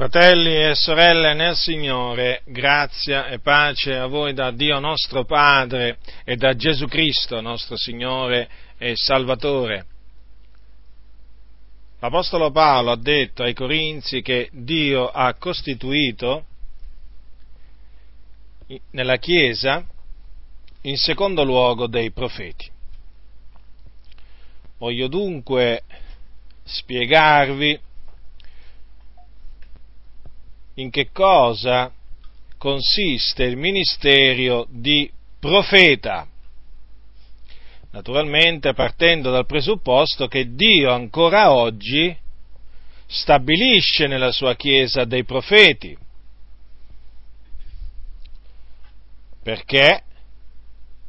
Fratelli e sorelle nel Signore, grazia e pace a voi da Dio nostro Padre e da Gesù Cristo, nostro Signore e Salvatore. L'Apostolo Paolo ha detto ai Corinzi che Dio ha costituito nella Chiesa in secondo luogo dei profeti. Voglio dunque spiegarvi in che cosa consiste il ministero di profeta. Naturalmente partendo dal presupposto che Dio ancora oggi stabilisce nella sua Chiesa dei profeti. Perché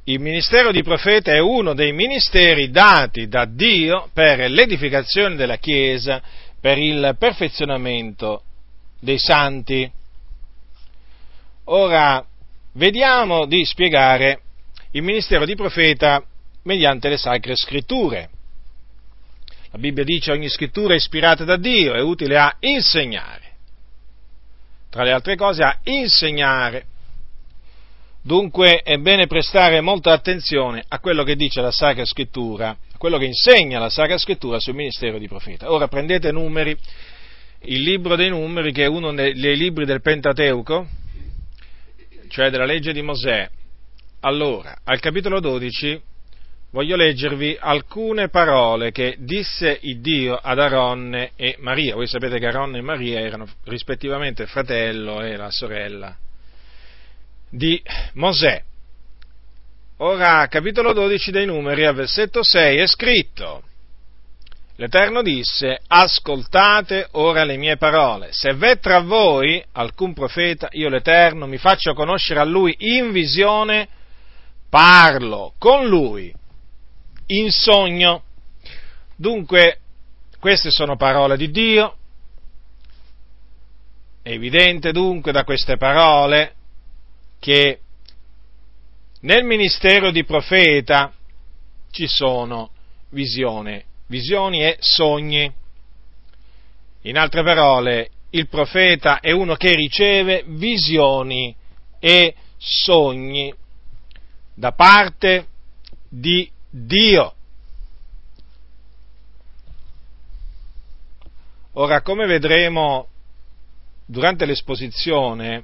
il ministero di profeta è uno dei ministeri dati da Dio per l'edificazione della Chiesa, per il perfezionamento dei santi. Ora, vediamo di spiegare il ministero di profeta mediante le sacre scritture. La Bibbia dice ogni scrittura è ispirata da Dio, è utile a insegnare. Tra le altre cose a insegnare. Dunque è bene prestare molta attenzione a quello che dice la Sacra Scrittura, a quello che insegna la Sacra Scrittura sul ministero di profeta. Ora prendete numeri il libro dei numeri, che è uno dei libri del Pentateuco, cioè della legge di Mosè. Allora, al capitolo 12 voglio leggervi alcune parole che disse il Dio ad Aronne e Maria. Voi sapete che Aronne e Maria erano rispettivamente il fratello e la sorella di Mosè. Ora, capitolo 12 dei numeri, al versetto 6 è scritto L'Eterno disse, ascoltate ora le mie parole, se v'è tra voi alcun profeta, io l'Eterno mi faccio conoscere a lui in visione, parlo con lui in sogno. Dunque, queste sono parole di Dio. È evidente dunque da queste parole che nel ministero di profeta ci sono visione visioni e sogni. In altre parole, il profeta è uno che riceve visioni e sogni da parte di Dio. Ora, come vedremo durante l'esposizione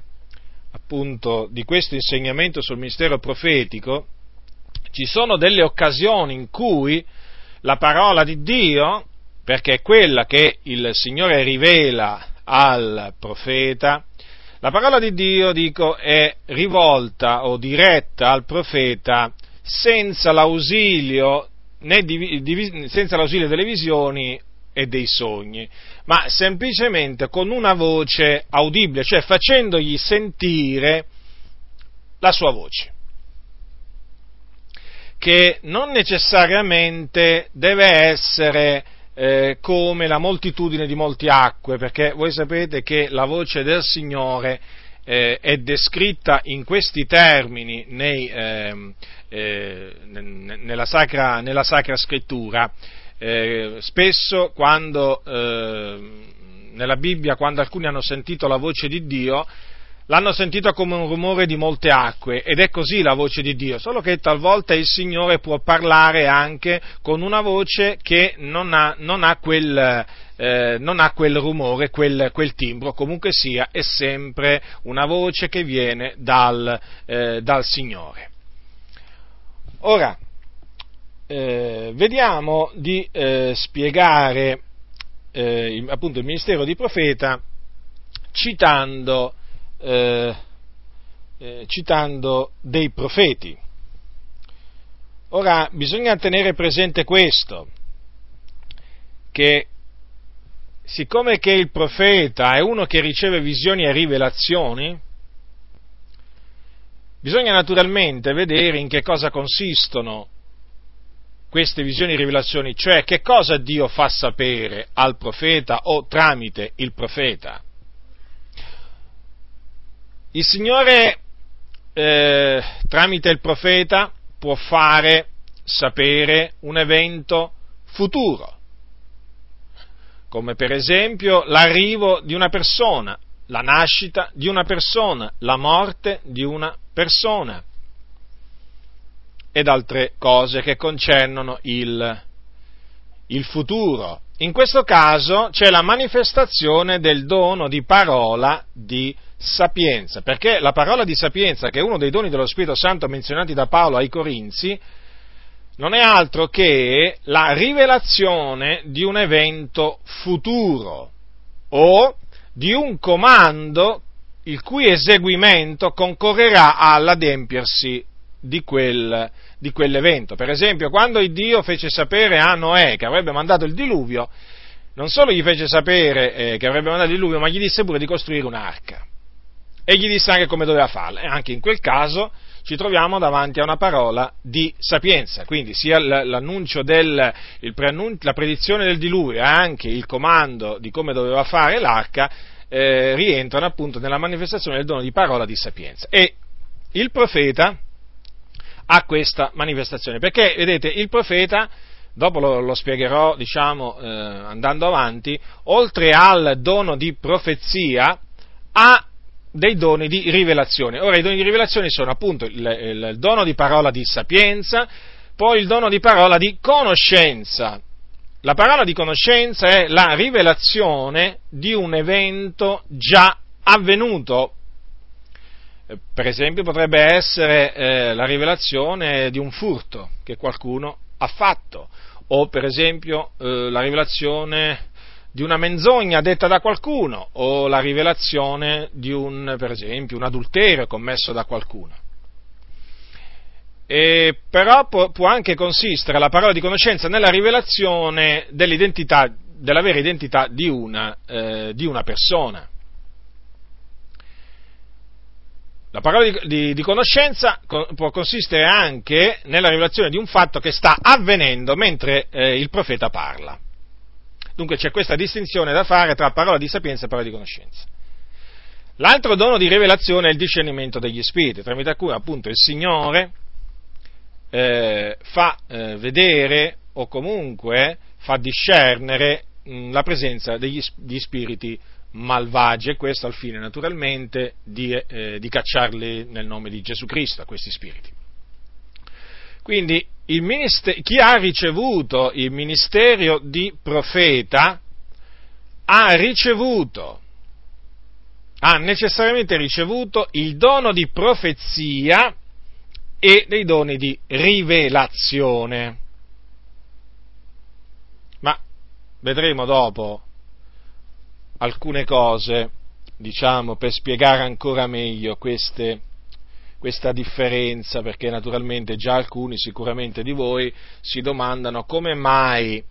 appunto di questo insegnamento sul ministero profetico, ci sono delle occasioni in cui la parola di Dio, perché è quella che il Signore rivela al profeta, la parola di Dio, dico, è rivolta o diretta al profeta senza l'ausilio, di, di, senza l'ausilio delle visioni e dei sogni, ma semplicemente con una voce audibile, cioè facendogli sentire la sua voce che non necessariamente deve essere eh, come la moltitudine di molte acque, perché voi sapete che la voce del Signore eh, è descritta in questi termini nei, eh, nella, sacra, nella, sacra, Scrittura. Eh, spesso quando ehm, nella Bibbia, quando alcuni hanno sentito la voce di Dio, l'hanno sentito come un rumore di molte acque ed è così la voce di Dio, solo che talvolta il Signore può parlare anche con una voce che non ha, non ha, quel, eh, non ha quel, rumore, quel, quel, timbro, comunque sia, è sempre una voce che viene dal, eh, dal Signore. Ora, eh, vediamo di eh, spiegare eh, appunto il ministero di profeta citando eh, eh, citando dei profeti. Ora, bisogna tenere presente questo, che siccome che il profeta è uno che riceve visioni e rivelazioni, bisogna naturalmente vedere in che cosa consistono queste visioni e rivelazioni, cioè che cosa Dio fa sapere al profeta o tramite il profeta. Il Signore, eh, tramite il profeta, può fare sapere un evento futuro, come per esempio l'arrivo di una persona, la nascita di una persona, la morte di una persona ed altre cose che concernono il, il futuro. In questo caso c'è la manifestazione del dono di parola di sapienza, perché la parola di sapienza, che è uno dei doni dello Spirito Santo menzionati da Paolo ai Corinzi, non è altro che la rivelazione di un evento futuro o di un comando il cui eseguimento concorrerà all'adempiersi di, quel, di quell'evento. Per esempio, quando Dio fece sapere a Noè che avrebbe mandato il diluvio, non solo gli fece sapere eh, che avrebbe mandato il diluvio, ma gli disse pure di costruire un'arca. E gli disse anche come doveva farla. E anche in quel caso ci troviamo davanti a una parola di sapienza, quindi sia l'annuncio del, la predizione del diluvio anche il comando di come doveva fare l'arca eh, rientrano appunto nella manifestazione del dono di parola di sapienza. E il profeta ha questa manifestazione, perché vedete, il profeta, dopo lo, lo spiegherò, diciamo, eh, andando avanti, oltre al dono di profezia, ha dei doni di rivelazione. Ora, i doni di rivelazione sono appunto il, il, il dono di parola di sapienza, poi il dono di parola di conoscenza. La parola di conoscenza è la rivelazione di un evento già avvenuto, per esempio potrebbe essere eh, la rivelazione di un furto che qualcuno ha fatto, o per esempio eh, la rivelazione di una menzogna detta da qualcuno, o la rivelazione di un, per esempio, un adulterio commesso da qualcuno. E però può, può anche consistere la parola di conoscenza nella rivelazione dell'identità, della vera identità di una, eh, di una persona. La parola di, di, di conoscenza co, può consistere anche nella rivelazione di un fatto che sta avvenendo mentre eh, il profeta parla. Dunque c'è questa distinzione da fare tra parola di sapienza e parola di conoscenza. L'altro dono di rivelazione è il discernimento degli spiriti, tramite cui appunto il Signore eh, fa eh, vedere o comunque fa discernere mh, la presenza degli, degli spiriti malvagi e questo al fine naturalmente di, eh, di cacciarli nel nome di Gesù Cristo questi spiriti. Quindi ministero, chi ha ricevuto il ministero di profeta ha ricevuto, ha necessariamente ricevuto il dono di profezia e dei doni di rivelazione. Ma vedremo dopo alcune cose, diciamo, per spiegare ancora meglio queste, questa differenza, perché naturalmente già alcuni sicuramente di voi si domandano come mai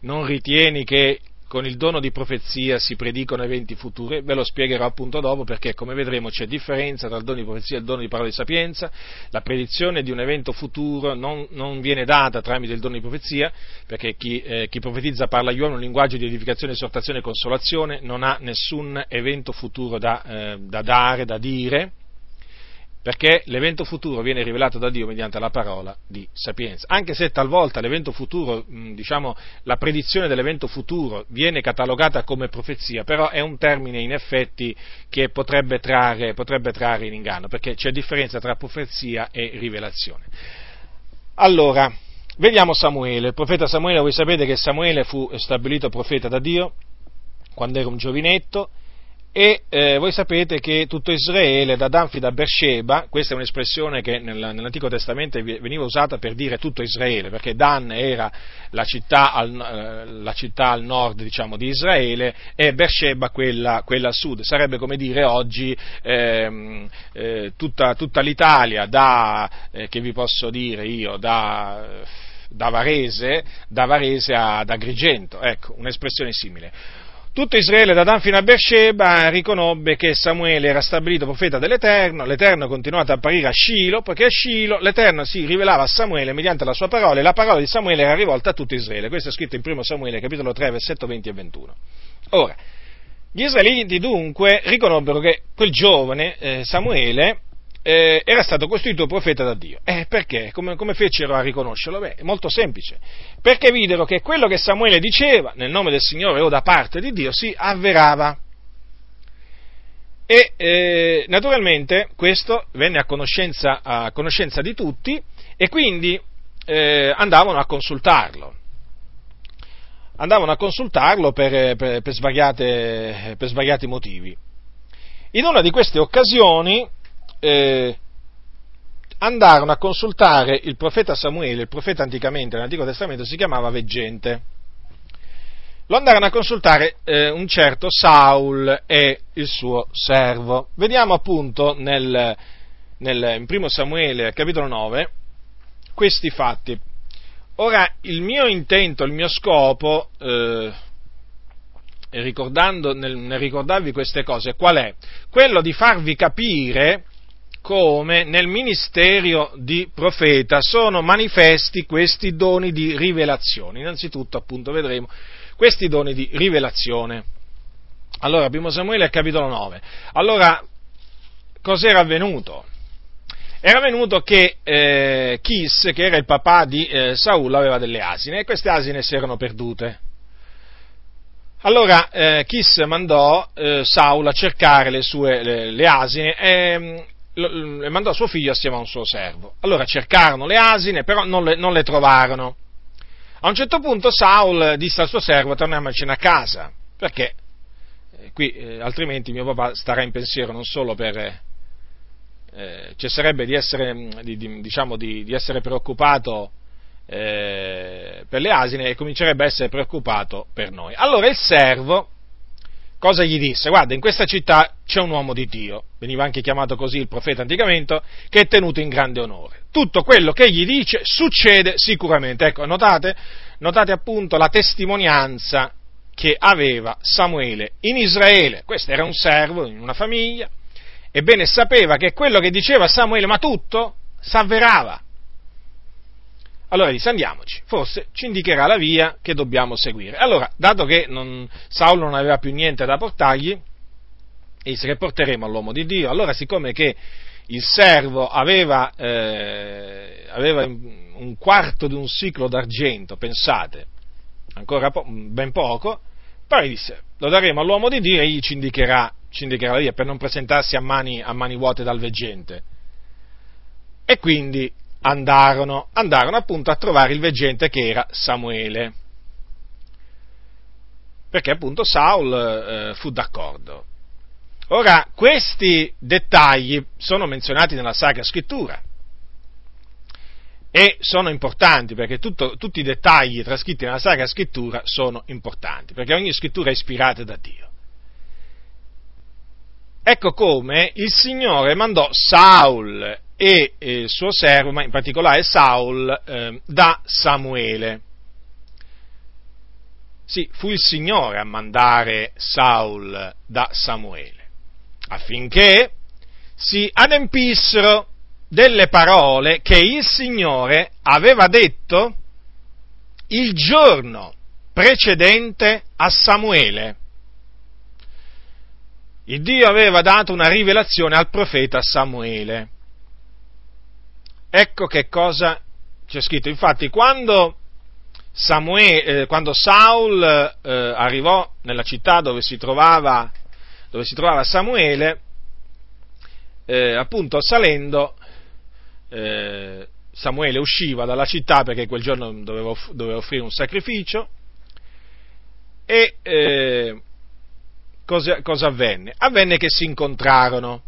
non ritieni che con il dono di profezia si predicano eventi futuri, ve lo spiegherò appunto dopo perché come vedremo c'è differenza tra il dono di profezia e il dono di parola di sapienza, la predizione di un evento futuro non, non viene data tramite il dono di profezia perché chi, eh, chi profetizza parla agli uomini un linguaggio di edificazione, esortazione e consolazione, non ha nessun evento futuro da, eh, da dare, da dire, perché l'evento futuro viene rivelato da Dio mediante la parola di sapienza. Anche se talvolta l'evento futuro, diciamo, la predizione dell'evento futuro viene catalogata come profezia, però è un termine in effetti che potrebbe trarre, potrebbe trarre in inganno, perché c'è differenza tra profezia e rivelazione. Allora, vediamo Samuele. Il profeta Samuele, voi sapete che Samuele fu stabilito profeta da Dio quando era un giovinetto e eh, voi sapete che tutto Israele, da Dan fino a Beersheba, questa è un'espressione che nel, nell'Antico Testamento veniva usata per dire tutto Israele, perché Dan era la città al, eh, la città al nord diciamo, di Israele e Beersheba quella, quella, a sud. Sarebbe come dire oggi eh, eh, tutta, tutta, l'Italia, da, eh, che vi posso dire io, da da Varese, da Varese ad Agrigento, ecco, un'espressione simile. Tutto Israele da Dan fino a Beersheba riconobbe che Samuele era stabilito profeta dell'Eterno, l'Eterno ha continuato a apparire a Scilo, poiché a Scilo l'Eterno si rivelava a Samuele mediante la sua parola e la parola di Samuele era rivolta a tutto Israele. Questo è scritto in 1 Samuele capitolo 3 versetto 20 e 21. Ora, gli israeliti dunque riconobbero che quel giovane eh, Samuele eh, era stato costituito profeta da Dio. Eh, perché? Come, come fecero a riconoscerlo? Beh, è molto semplice. Perché videro che quello che Samuele diceva nel nome del Signore o da parte di Dio si avverava. E eh, naturalmente questo venne a conoscenza, a conoscenza, di tutti e quindi eh, andavano a consultarlo. Andavano a consultarlo per, per, per, svariate, per svariati motivi. In una di queste occasioni eh, andarono a consultare il profeta Samuele, il profeta anticamente nell'Antico Testamento si chiamava Veggente. Lo andarono a consultare eh, un certo Saul e il suo servo. Vediamo appunto nel, nel, in 1 Samuele capitolo 9 questi fatti. Ora, il mio intento, il mio scopo, eh, nel, nel ricordarvi queste cose, qual è? Quello di farvi capire come nel ministero di profeta sono manifesti questi doni di rivelazione. Innanzitutto, appunto, vedremo questi doni di rivelazione. Allora, primo Samuele capitolo 9. Allora, cos'era avvenuto? Era avvenuto che eh, Chis, che era il papà di eh, Saul, aveva delle asine e queste asine si erano perdute. Allora eh, Chis mandò eh, Saul a cercare le sue le, le asine e e mandò suo figlio assieme a un suo servo. Allora cercarono le asine, però non le, non le trovarono. A un certo punto Saul disse al suo servo torniamocene a casa, perché eh, qui eh, altrimenti mio papà starà in pensiero non solo per... Eh, cesserebbe di essere, di, di, diciamo, di, di essere preoccupato eh, per le asine e comincerebbe a essere preoccupato per noi. Allora il servo cosa gli disse? Guarda, in questa città c'è un uomo di Dio, veniva anche chiamato così il profeta anticamente, che è tenuto in grande onore. Tutto quello che gli dice succede sicuramente. Ecco, notate, notate appunto la testimonianza che aveva Samuele in Israele. Questo era un servo in una famiglia, ebbene sapeva che quello che diceva Samuele, ma tutto, s'avverava. Allora disse andiamoci, forse ci indicherà la via che dobbiamo seguire. Allora, dato che non, Saulo non aveva più niente da portargli, disse che porteremo all'uomo di Dio. Allora, siccome che il servo aveva, eh, aveva un quarto di un ciclo d'argento, pensate, ancora po- ben poco, poi disse, lo daremo all'uomo di Dio e egli ci indicherà, ci indicherà la via per non presentarsi a mani, a mani vuote dal veggente. E quindi andarono, andarono appunto a trovare il veggente che era Samuele. Perché appunto Saul eh, fu d'accordo. Ora, questi dettagli sono menzionati nella Sacra Scrittura e sono importanti perché tutto, tutti i dettagli trascritti nella Sacra Scrittura sono importanti, perché ogni scrittura è ispirata da Dio. Ecco come il Signore mandò Saul e il suo servo, ma in particolare Saul, eh, da Samuele. Sì, fu il Signore a mandare Saul da Samuele, affinché si adempissero delle parole che il Signore aveva detto il giorno precedente a Samuele. Il Dio aveva dato una rivelazione al profeta Samuele Ecco che cosa c'è scritto. Infatti, quando, Samuele, eh, quando Saul eh, arrivò nella città dove si trovava, dove si trovava Samuele, eh, appunto salendo, eh, Samuele usciva dalla città perché quel giorno doveva, doveva offrire un sacrificio e eh, cosa, cosa avvenne? Avvenne che si incontrarono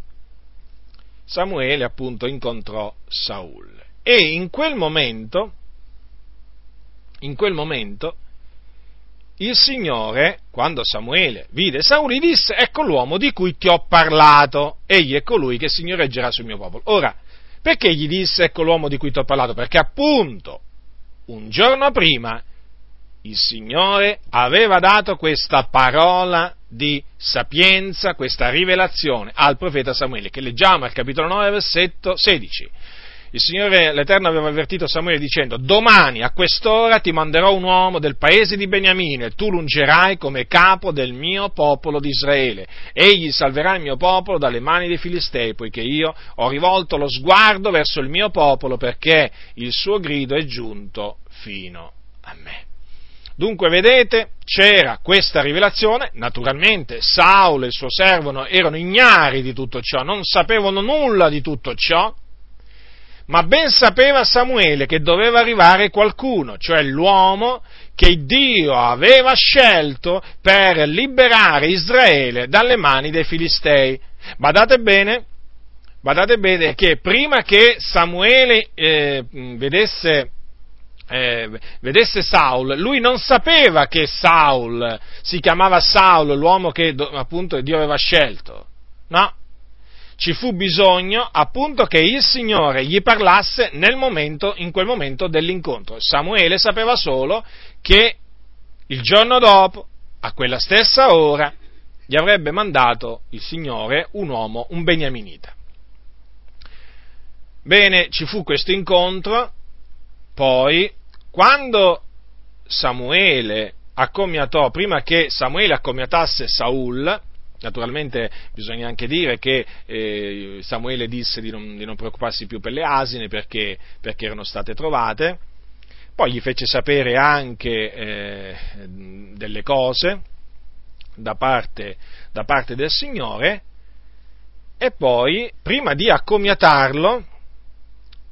Samuele appunto incontrò Saul. E in quel momento, in quel momento, il Signore, quando Samuele vide Saul, gli disse, ecco l'uomo di cui ti ho parlato, egli è colui che signoreggerà sul mio popolo. Ora, perché gli disse, ecco l'uomo di cui ti ho parlato? Perché appunto, un giorno prima, il Signore aveva dato questa parola di sapienza, questa rivelazione al profeta Samuele, che leggiamo al capitolo 9, versetto 16. il Signore l'Eterno aveva avvertito Samuele dicendo, domani a quest'ora ti manderò un uomo del paese di Beniamino e tu l'ungerai come capo del mio popolo di Israele. Egli salverà il mio popolo dalle mani dei Filistei, poiché io ho rivolto lo sguardo verso il mio popolo perché il suo grido è giunto fino a me. Dunque, vedete, c'era questa rivelazione, naturalmente Saulo e il suo servo erano ignari di tutto ciò, non sapevano nulla di tutto ciò, ma ben sapeva Samuele che doveva arrivare qualcuno, cioè l'uomo che Dio aveva scelto per liberare Israele dalle mani dei Filistei. Badate bene, badate bene che prima che Samuele eh, vedesse, eh, vedesse Saul, lui non sapeva che Saul si chiamava Saul, l'uomo che appunto Dio aveva scelto. No, ci fu bisogno appunto che il Signore gli parlasse nel momento, in quel momento dell'incontro. Samuele sapeva solo che il giorno dopo, a quella stessa ora, gli avrebbe mandato il Signore un uomo, un beniaminita. Bene, ci fu questo incontro, poi quando Samuele accomiatò, prima che Samuele accomiatasse Saul, Naturalmente bisogna anche dire che eh, Samuele disse di non, di non, preoccuparsi più per le asine perché, perché, erano state trovate, poi gli fece sapere anche eh, delle cose da parte, da parte, del Signore e poi, prima di accomiatarlo,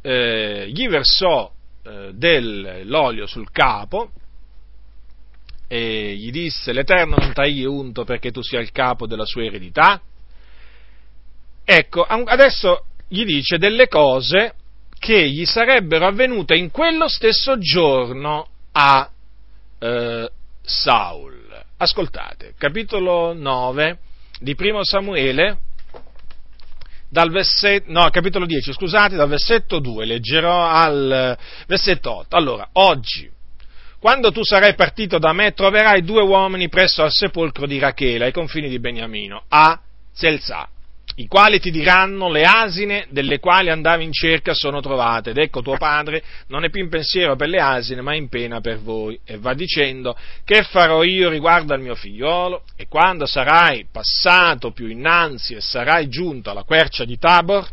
eh, gli versò eh, dell'olio sul capo e gli disse l'Eterno non t'ha unto perché tu sia il capo della sua eredità? Ecco, adesso gli dice delle cose che gli sarebbero avvenute in quello stesso giorno a eh, Saul. Ascoltate, capitolo 9 di primo Samuele, dal versetto, no, capitolo 10, scusate, dal versetto 2, leggerò al versetto 8. Allora, oggi, quando tu sarai partito da me, troverai due uomini presso al sepolcro di Rachele, ai confini di Beniamino, a Zelzà, i quali ti diranno le asine delle quali andavi in cerca sono trovate, ed ecco tuo padre non è più in pensiero per le asine, ma in pena per voi. E va dicendo, che farò io riguardo al mio figliolo? E quando sarai passato più innanzi e sarai giunto alla quercia di Tabor,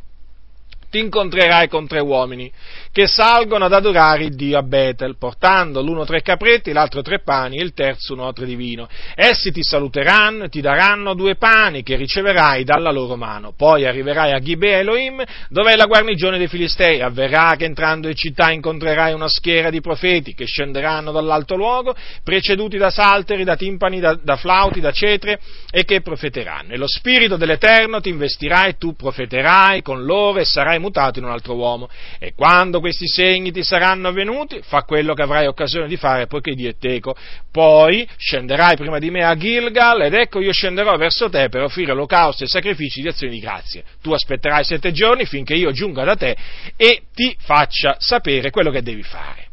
ti incontrerai con tre uomini che salgono ad adorare il Dio a Betel, portando l'uno tre capretti, l'altro tre pani e il terzo un otre di vino. Essi ti saluteranno e ti daranno due pani che riceverai dalla loro mano. Poi arriverai a Gibea Elohim, dove è la guarnigione dei Filistei. Avverrà che entrando in città incontrerai una schiera di profeti che scenderanno dall'alto luogo, preceduti da salteri, da timpani, da, da flauti, da cetre, e che profeteranno. E lo Spirito dell'Eterno ti investirà e tu profeterai con loro e sarai mutato in un altro uomo. E quando questi segni ti saranno avvenuti, fa quello che avrai occasione di fare, poiché Dio è teco. Poi scenderai prima di me a Gilgal, ed ecco io scenderò verso te per offrire olocausti e sacrifici di azioni di grazie. Tu aspetterai sette giorni finché io giunga da te e ti faccia sapere quello che devi fare.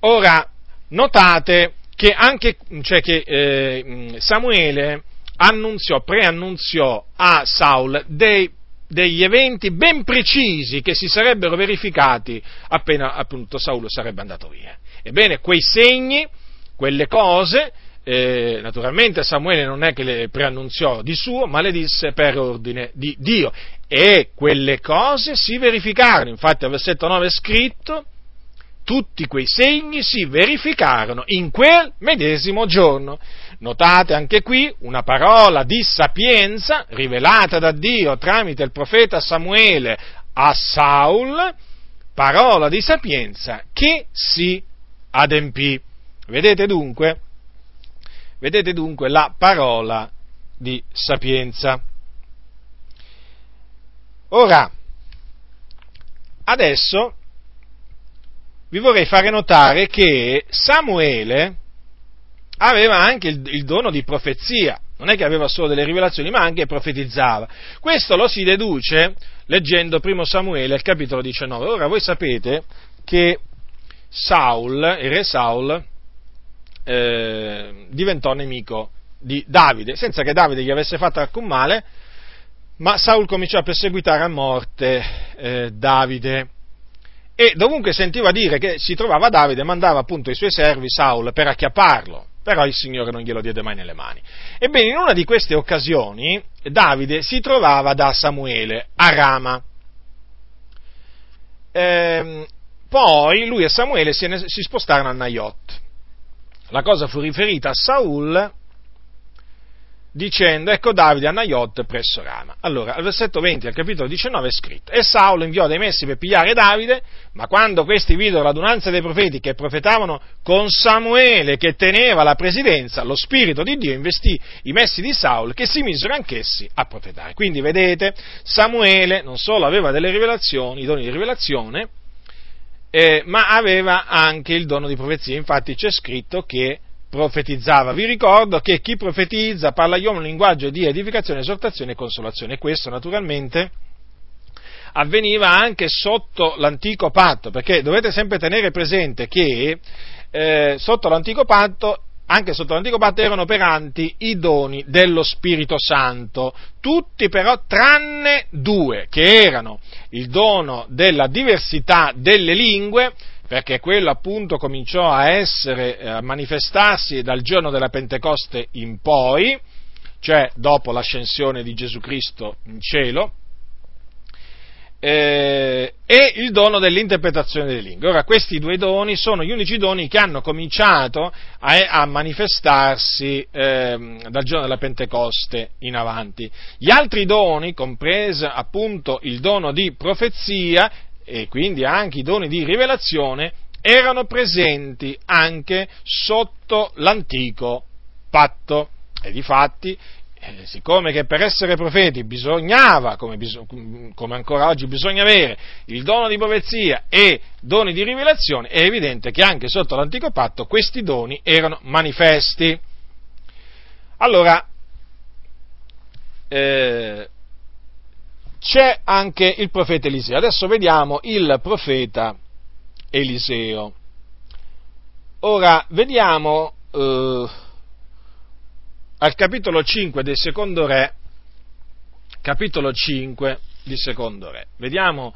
Ora, notate che anche cioè che, eh, Samuele annunziò, preannunziò a Saul dei degli eventi ben precisi che si sarebbero verificati appena appunto Saulo sarebbe andato via. Ebbene, quei segni, quelle cose, eh, naturalmente Samuele non è che le preannunziò di suo, ma le disse per ordine di Dio. E quelle cose si verificarono, infatti al versetto 9 è scritto, tutti quei segni si verificarono in quel medesimo giorno. Notate anche qui una parola di sapienza rivelata da Dio tramite il profeta Samuele a Saul, parola di sapienza che si adempì. Vedete dunque? Vedete dunque la parola di sapienza. Ora, adesso vi vorrei fare notare che Samuele, aveva anche il, il dono di profezia, non è che aveva solo delle rivelazioni, ma anche profetizzava. Questo lo si deduce leggendo primo Samuele, il capitolo 19. Ora voi sapete che Saul, il re Saul, eh, diventò nemico di Davide, senza che Davide gli avesse fatto alcun male, ma Saul cominciò a perseguitare a morte eh, Davide e dovunque sentiva dire che si trovava Davide mandava appunto i suoi servi Saul per acchiapparlo, però il Signore non glielo diede mai nelle mani. Ebbene, in una di queste occasioni Davide si trovava da Samuele a Rama. Ehm, poi lui e Samuele si, si spostarono a Naiot. La cosa fu riferita a Saul dicendo, ecco Davide a Naiot presso Rama. Allora, al versetto 20 al capitolo 19 è scritto, e Saulo inviò dei messi per pigliare Davide, ma quando questi videro l'adunanza dei profeti che profetavano con Samuele che teneva la presidenza, lo Spirito di Dio investì i messi di Saulo che si misero anch'essi a profetare. Quindi vedete, Samuele non solo aveva delle rivelazioni, i doni di rivelazione, eh, ma aveva anche il dono di profezia. Infatti c'è scritto che profetizzava. Vi ricordo che chi profetizza parla agli uomini un linguaggio di edificazione, esortazione e consolazione. Questo naturalmente avveniva anche sotto l'antico patto, perché dovete sempre tenere presente che eh, sotto l'antico patto anche sotto l'antico patto erano operanti i doni dello Spirito Santo, tutti però tranne due, che erano il dono della diversità delle lingue, perché quello appunto cominciò a essere, a manifestarsi dal giorno della Pentecoste in poi, cioè dopo l'ascensione di Gesù Cristo in cielo, eh, e il dono dell'interpretazione delle lingue. Ora, questi due doni sono gli unici doni che hanno cominciato a, a manifestarsi eh, dal giorno della Pentecoste in avanti. Gli altri doni, compreso appunto il dono di profezia, e quindi anche i doni di rivelazione erano presenti anche sotto l'antico patto. E difatti, eh, siccome che per essere profeti bisognava, come, bis- come, ancora oggi bisogna avere, il dono di profezia e doni di rivelazione, è evidente che anche sotto l'antico patto questi doni erano manifesti. Allora, eh, c'è anche il profeta Eliseo. Adesso vediamo il profeta Eliseo. Ora, vediamo eh, al capitolo 5 del secondo re, capitolo 5 di secondo re. Vediamo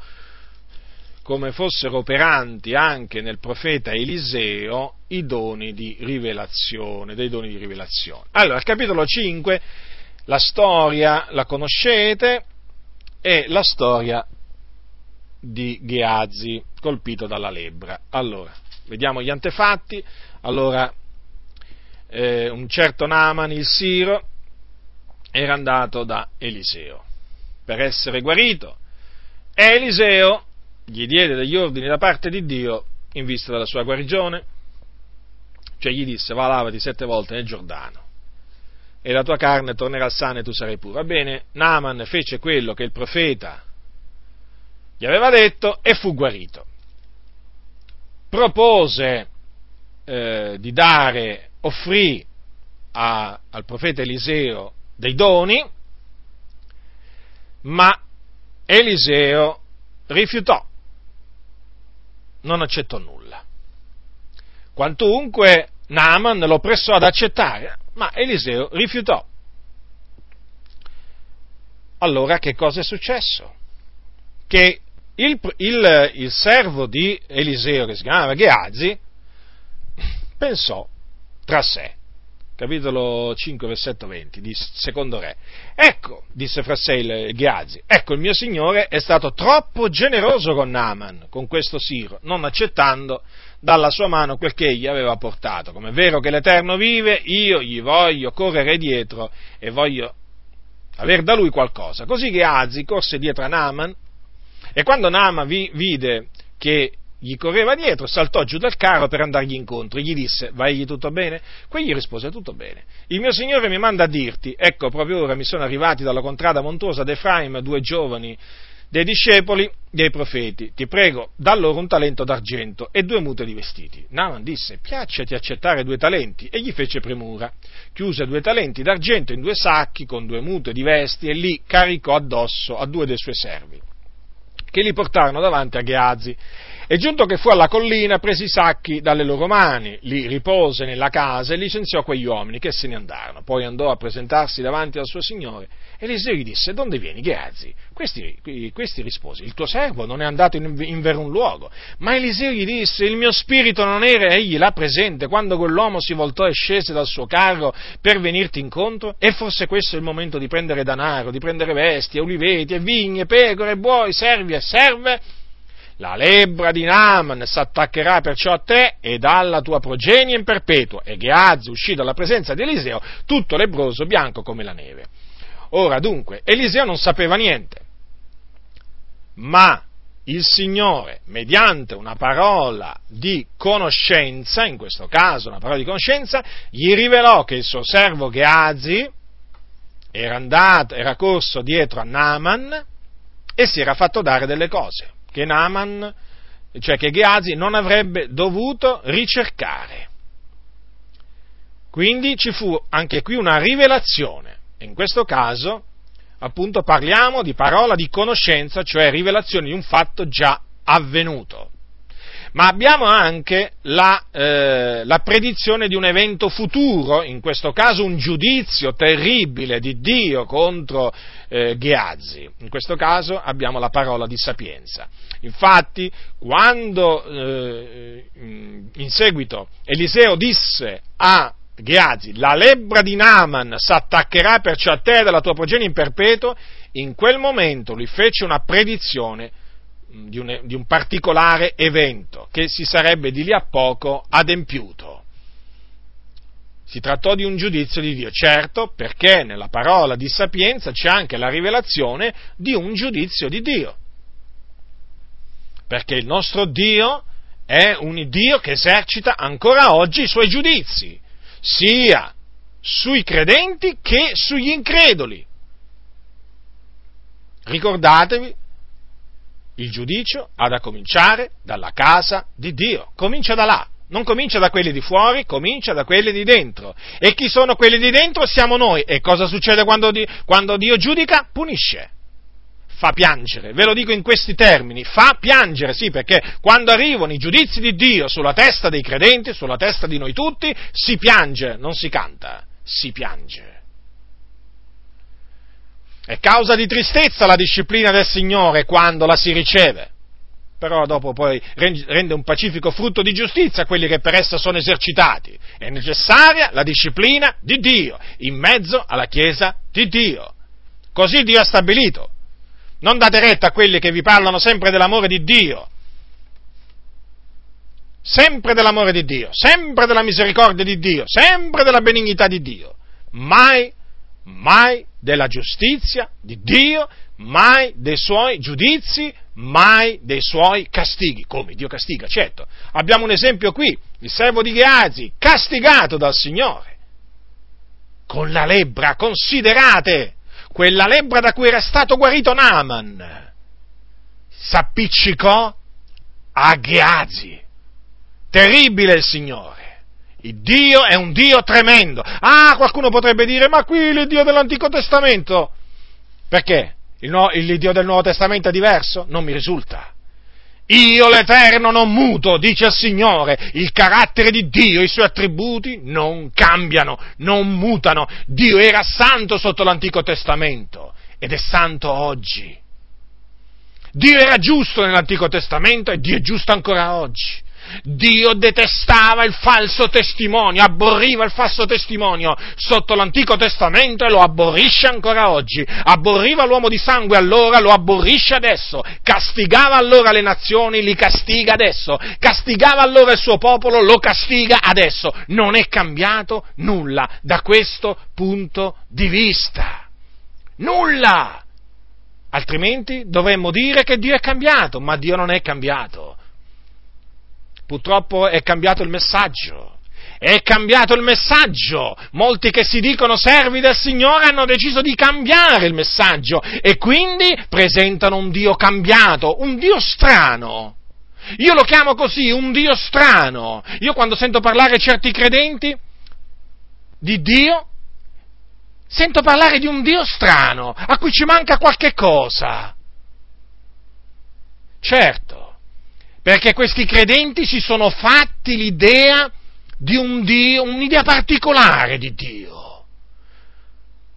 come fossero operanti anche nel profeta Eliseo i doni di rivelazione, dei doni di rivelazione. Allora, al capitolo 5 la storia la conoscete, è la storia di Geazi, colpito dalla lebbra. Allora, vediamo gli antefatti. Allora, eh, un certo Naaman, il Siro, era andato da Eliseo per essere guarito e Eliseo gli diede degli ordini da parte di Dio in vista della sua guarigione, cioè gli disse va lavati sette volte nel Giordano e la tua carne tornerà sana e tu sarai puro. Va bene, Naaman fece quello che il profeta gli aveva detto e fu guarito. Propose eh, di dare, offrì a, al profeta Eliseo dei doni, ma Eliseo rifiutò, non accettò nulla. Quantunque Naaman lo pressò ad accettare, ma Eliseo rifiutò. Allora che cosa è successo? Che il, il, il servo di Eliseo, che si chiamava Geazi, pensò tra sé, capitolo 5, versetto 20, di secondo re. Ecco, disse fra sé il Gheazi, ecco il mio signore è stato troppo generoso con Naaman, con questo Siro, non accettando dalla sua mano quel che egli aveva portato. Come è vero che l'Eterno vive, io gli voglio correre dietro e voglio aver da lui qualcosa. Così Gheazi corse dietro a Naaman e quando Naaman vi, vide che gli correva dietro, saltò giù dal carro per andargli incontro e gli disse, vai tutto bene? Quegli rispose, tutto bene. Il mio Signore mi manda a dirti, ecco, proprio ora mi sono arrivati dalla contrada montuosa d'Efraim due giovani dei discepoli dei profeti. Ti prego, da loro un talento d'argento e due mute di vestiti. Naaman disse, piacciati accettare due talenti, e gli fece premura. Chiuse due talenti d'argento in due sacchi con due mute di vesti e li caricò addosso a due dei suoi servi, che li portarono davanti a Geazi E giunto che fu alla collina, prese i sacchi dalle loro mani, li ripose nella casa e licenziò quegli uomini che se ne andarono. Poi andò a presentarsi davanti al suo signore. Eliseo gli disse, donde vieni, Geazi? Questi, questi rispose, il tuo servo non è andato in, in verun luogo. Ma Eliseo gli disse, il mio spirito non era egli là presente quando quell'uomo si voltò e scese dal suo carro per venirti incontro? E forse questo è il momento di prendere danaro, di prendere bestie, oliveti, e vigne, pecore, buoi, servi e serve? La lebbra di Naaman s'attaccherà perciò a te ed alla tua progenie in perpetuo. E Gehazi uscì dalla presenza di Eliseo, tutto lebroso, bianco come la neve. Ora dunque, Eliseo non sapeva niente, ma il Signore, mediante una parola di conoscenza, in questo caso una parola di conoscenza, gli rivelò che il suo servo Gehazi era andato, era corso dietro a Naaman e si era fatto dare delle cose che Naaman, cioè che Gehazi non avrebbe dovuto ricercare. Quindi ci fu anche qui una rivelazione. In questo caso, appunto, parliamo di parola di conoscenza, cioè rivelazione di un fatto già avvenuto ma abbiamo anche la, eh, la, predizione di un evento futuro, in questo caso un giudizio terribile di Dio contro eh, Geazzi. In questo caso abbiamo la parola di sapienza. Infatti, quando eh, in seguito Eliseo disse a Geazi, la lebbra di Naaman s'attaccherà perciò a te dalla tua progenie in perpetuo, in quel momento lui fece una predizione di un, di un particolare evento che si sarebbe di lì a poco adempiuto. Si trattò di un giudizio di Dio, certo, perché nella parola di sapienza c'è anche la rivelazione di un giudizio di Dio. Perché il nostro Dio è un Dio che esercita ancora oggi i suoi giudizi, sia sui credenti che sugli increduli. Ricordatevi il giudizio ha da cominciare dalla casa di Dio. Comincia da là. Non comincia da quelli di fuori, comincia da quelli di dentro. E chi sono quelli di dentro? Siamo noi. E cosa succede quando, quando Dio giudica? Punisce. Fa piangere. Ve lo dico in questi termini. Fa piangere, sì, perché quando arrivano i giudizi di Dio sulla testa dei credenti, sulla testa di noi tutti, si piange, non si canta, si piange. È causa di tristezza la disciplina del Signore quando la si riceve, però dopo poi rende un pacifico frutto di giustizia a quelli che per essa sono esercitati. È necessaria la disciplina di Dio in mezzo alla Chiesa di Dio. Così Dio ha stabilito. Non date retta a quelli che vi parlano sempre dell'amore di Dio, sempre dell'amore di Dio, sempre della misericordia di Dio, sempre della benignità di Dio. Mai, mai della giustizia di Dio, mai dei suoi giudizi, mai dei suoi castighi. Come Dio castiga, certo. Abbiamo un esempio qui, il servo di Geazi, castigato dal Signore, con la lebbra, considerate, quella lebbra da cui era stato guarito Naaman, s'appiccicò a Geazi. Terribile il Signore. Il Dio è un Dio tremendo. Ah, qualcuno potrebbe dire, ma qui il Dio dell'Antico Testamento. Perché? Il, no, il Dio del Nuovo Testamento è diverso? Non mi risulta. Io l'Eterno non muto, dice il Signore, il carattere di Dio, i suoi attributi non cambiano, non mutano. Dio era santo sotto l'Antico Testamento ed è santo oggi. Dio era giusto nell'Antico Testamento e Dio è giusto ancora oggi. Dio detestava il falso testimonio, abborriva il falso testimonio sotto l'Antico Testamento e lo abborrisce ancora oggi. Abborriva l'uomo di sangue allora, lo abborrisce adesso. Castigava allora le nazioni, li castiga adesso. Castigava allora il suo popolo, lo castiga adesso. Non è cambiato nulla da questo punto di vista. Nulla! Altrimenti dovremmo dire che Dio è cambiato, ma Dio non è cambiato. Purtroppo è cambiato il messaggio. È cambiato il messaggio. Molti che si dicono servi del Signore hanno deciso di cambiare il messaggio e quindi presentano un Dio cambiato, un Dio strano. Io lo chiamo così, un Dio strano. Io quando sento parlare certi credenti di Dio, sento parlare di un Dio strano, a cui ci manca qualche cosa. Certo, Perché questi credenti si sono fatti l'idea di un Dio, un'idea particolare di Dio.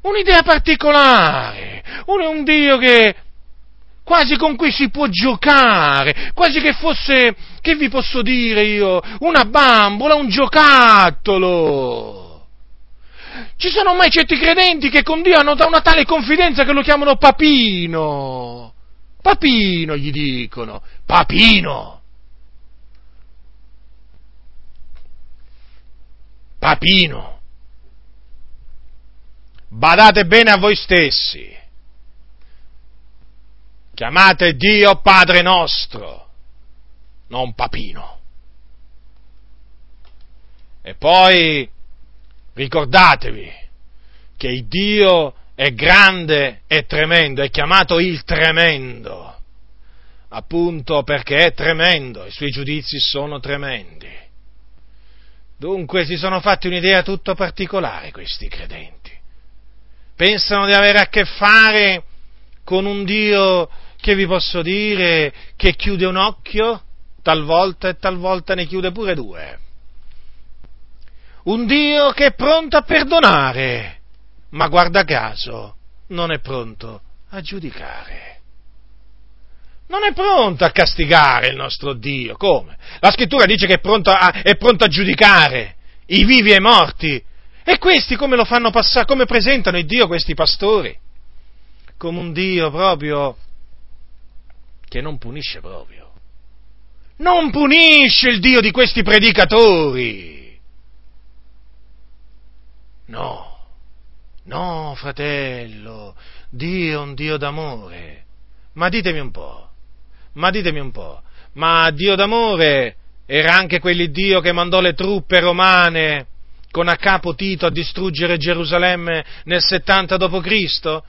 Un'idea particolare. Un, un Dio che quasi con cui si può giocare, quasi che fosse, che vi posso dire io, una bambola, un giocattolo. Ci sono mai certi credenti che con Dio hanno una tale confidenza che lo chiamano papino. Papino gli dicono, papino. Papino. Badate bene a voi stessi. Chiamate Dio Padre nostro, non Papino. E poi ricordatevi che il Dio è grande e tremendo, è chiamato il tremendo, appunto perché è tremendo, i suoi giudizi sono tremendi. Dunque si sono fatti un'idea tutto particolare questi credenti. Pensano di avere a che fare con un Dio che vi posso dire che chiude un occhio talvolta e talvolta ne chiude pure due. Un Dio che è pronto a perdonare, ma guarda caso non è pronto a giudicare. Non è pronto a castigare il nostro Dio. Come? La scrittura dice che è pronto a, è pronto a giudicare i vivi e i morti. E questi come lo fanno passare? Come presentano il Dio questi pastori? Come un Dio proprio che non punisce proprio. Non punisce il Dio di questi predicatori. No, no, fratello, Dio è un Dio d'amore. Ma ditemi un po', ma ditemi un po', ma Dio d'amore era anche quell'Iddio che mandò le truppe romane con a capo Tito a distruggere Gerusalemme nel 70 d.C.?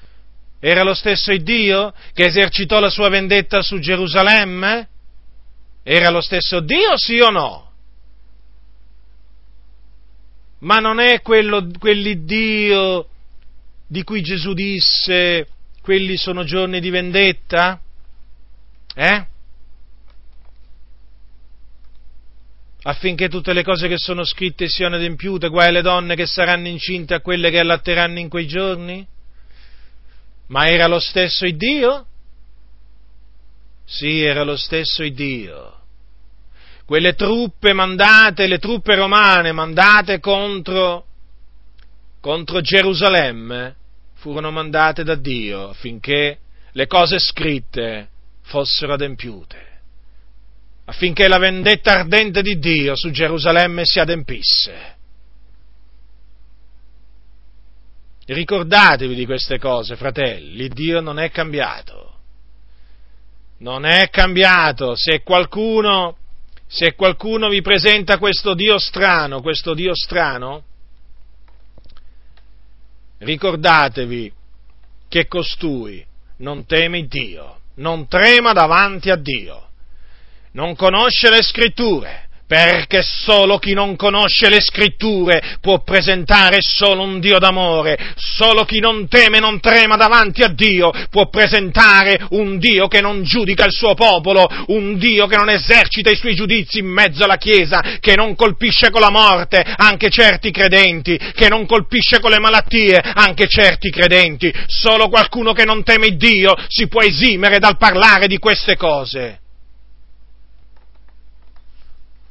Era lo stesso Dio che esercitò la sua vendetta su Gerusalemme? Era lo stesso Dio, sì o no? Ma non è quello, quell'Iddio di cui Gesù disse, quelli sono giorni di vendetta? Eh? Affinché tutte le cose che sono scritte siano adempiute, guai alle donne che saranno incinte a quelle che allatteranno in quei giorni? Ma era lo stesso Dio? Sì, era lo stesso Dio. Quelle truppe mandate, le truppe romane mandate contro, contro Gerusalemme, furono mandate da Dio affinché le cose scritte fossero adempiute, affinché la vendetta ardente di Dio su Gerusalemme si adempisse. Ricordatevi di queste cose, fratelli, Dio non è cambiato. Non è cambiato. Se qualcuno, se qualcuno vi presenta questo Dio strano, questo Dio strano, ricordatevi che costui non teme Dio, non trema davanti a Dio, non conosce le scritture, perché solo chi non conosce le scritture può presentare solo un Dio d'amore, solo chi non teme e non trema davanti a Dio può presentare un Dio che non giudica il suo popolo, un Dio che non esercita i suoi giudizi in mezzo alla Chiesa, che non colpisce con la morte anche certi credenti, che non colpisce con le malattie anche certi credenti, solo qualcuno che non teme Dio si può esimere dal parlare di queste cose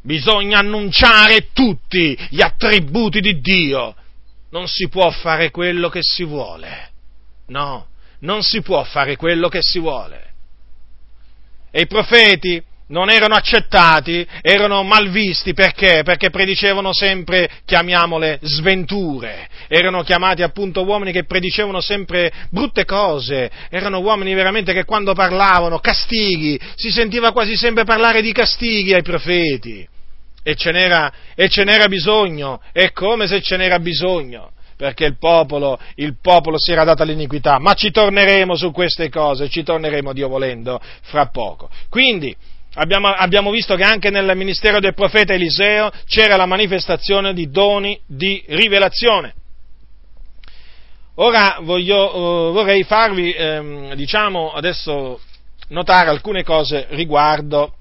bisogna annunciare tutti gli attributi di Dio. Non si può fare quello che si vuole. No, non si può fare quello che si vuole. E i profeti non erano accettati, erano malvisti perché? Perché predicevano sempre, chiamiamole, sventure. Erano chiamati appunto uomini che predicevano sempre brutte cose, erano uomini veramente che quando parlavano, castighi, si sentiva quasi sempre parlare di castighi ai profeti e ce n'era, e ce n'era bisogno, è come se ce n'era bisogno, perché il popolo, il popolo si era dato all'iniquità, ma ci torneremo su queste cose, ci torneremo Dio volendo fra poco. Quindi, Abbiamo, abbiamo, visto che anche nel ministero del profeta Eliseo c'era la manifestazione di doni di rivelazione. Ora voglio, uh, vorrei farvi, ehm, diciamo, adesso notare alcune cose riguardo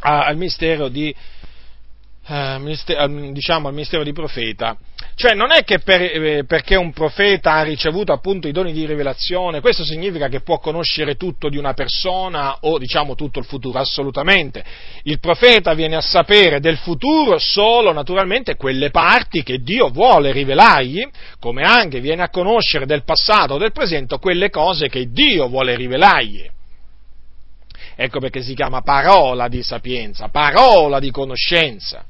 al mistero di, eh, diciamo al mistero di profeta. Cioè non è che per, eh, perché un profeta ha ricevuto appunto i doni di rivelazione, questo significa che può conoscere tutto di una persona o diciamo tutto il futuro, assolutamente. Il profeta viene a sapere del futuro solo naturalmente quelle parti che Dio vuole rivelargli, come anche viene a conoscere del passato o del presente quelle cose che Dio vuole rivelargli. Ecco perché si chiama parola di sapienza, parola di conoscenza.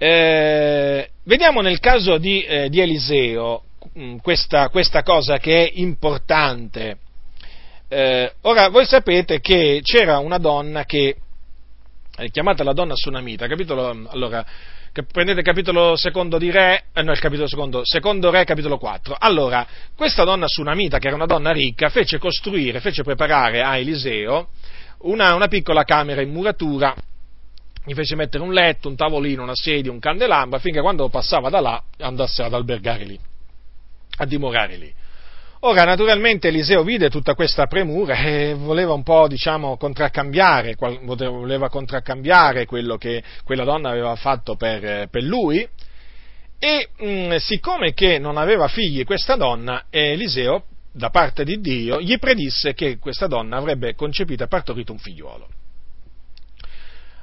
Eh, vediamo nel caso di, eh, di Eliseo mm, questa, questa, cosa che è importante. Eh, ora, voi sapete che c'era una donna che, è chiamata la donna Sunamita, capitolo, allora, prendete capitolo secondo di Re, eh, no, il capitolo secondo, secondo Re, capitolo 4. Allora, questa donna Sunamita, che era una donna ricca, fece costruire, fece preparare a Eliseo una, una piccola camera in muratura gli fece mettere un letto, un tavolino, una sedia, un candelabro, affinché quando passava da là andasse ad albergare lì, a dimorare lì. Ora, naturalmente, Eliseo vide tutta questa premura e voleva un po', diciamo, contraccambiare, voleva contraccambiare quello che quella donna aveva fatto per, per lui, e mh, mm, siccome che non aveva figli questa donna, Eliseo, da parte di Dio, gli predisse che questa donna avrebbe concepito e partorito un figliuolo.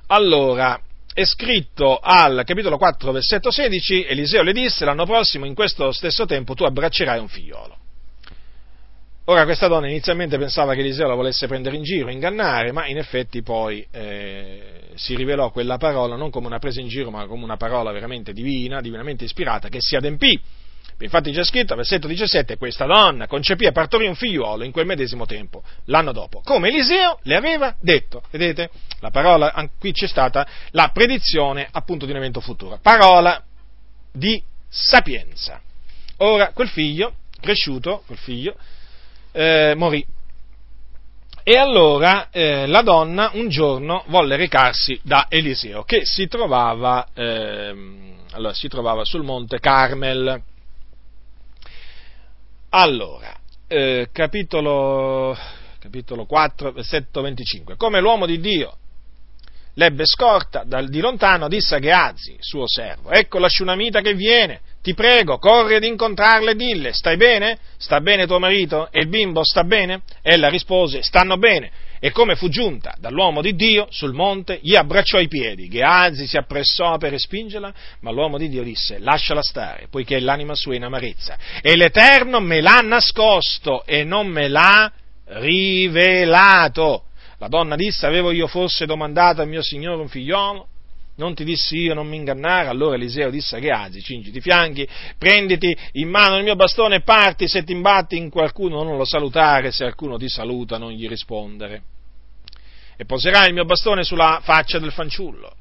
Allora, è scritto al capitolo 4, versetto 16, Eliseo le disse, l'anno prossimo, in questo stesso tempo, tu abbraccerai un figliolo. Ora questa donna inizialmente pensava che Eliseo la volesse prendere in giro, ingannare, ma in effetti poi eh, si rivelò quella parola non come una presa in giro, ma come una parola veramente divina, divinamente ispirata, che si adempì Infatti c'è scritto, versetto 17, questa donna concepì e partorì un figliuolo in quel medesimo tempo, l'anno dopo, come Eliseo le aveva detto. Vedete? La parola, qui c'è stata la predizione appunto di un evento futuro. Parola di sapienza. Ora, quel figlio, cresciuto, quel figlio, eh, morì. E allora eh, la donna un giorno volle recarsi da Eliseo, che si trovava, eh, allora, si trovava sul monte Carmel allora, eh, capitolo, capitolo 4, versetto 25. Come l'uomo di Dio l'ebbe scorta dal, di lontano, disse a Geazzi, suo servo, ecco la sciunamita che viene, ti prego, corri ad incontrarla e dille, stai bene? Sta bene tuo marito? E il bimbo sta bene? Ella rispose, stanno bene e come fu giunta dall'uomo di Dio sul monte, gli abbracciò i piedi. Geazi si appressò per respingerla, ma l'uomo di Dio disse, lasciala stare, poiché l'anima sua è in amarezza. E l'Eterno me l'ha nascosto e non me l'ha rivelato. La donna disse, avevo io forse domandato al mio Signore un figliolo? Non ti dissi io non mi ingannare? Allora Eliseo disse a Geazi, cingiti i fianchi, prenditi in mano il mio bastone e parti, se ti imbatti in qualcuno non lo salutare, se qualcuno ti saluta non gli rispondere e poserai il mio bastone sulla faccia del fanciullo.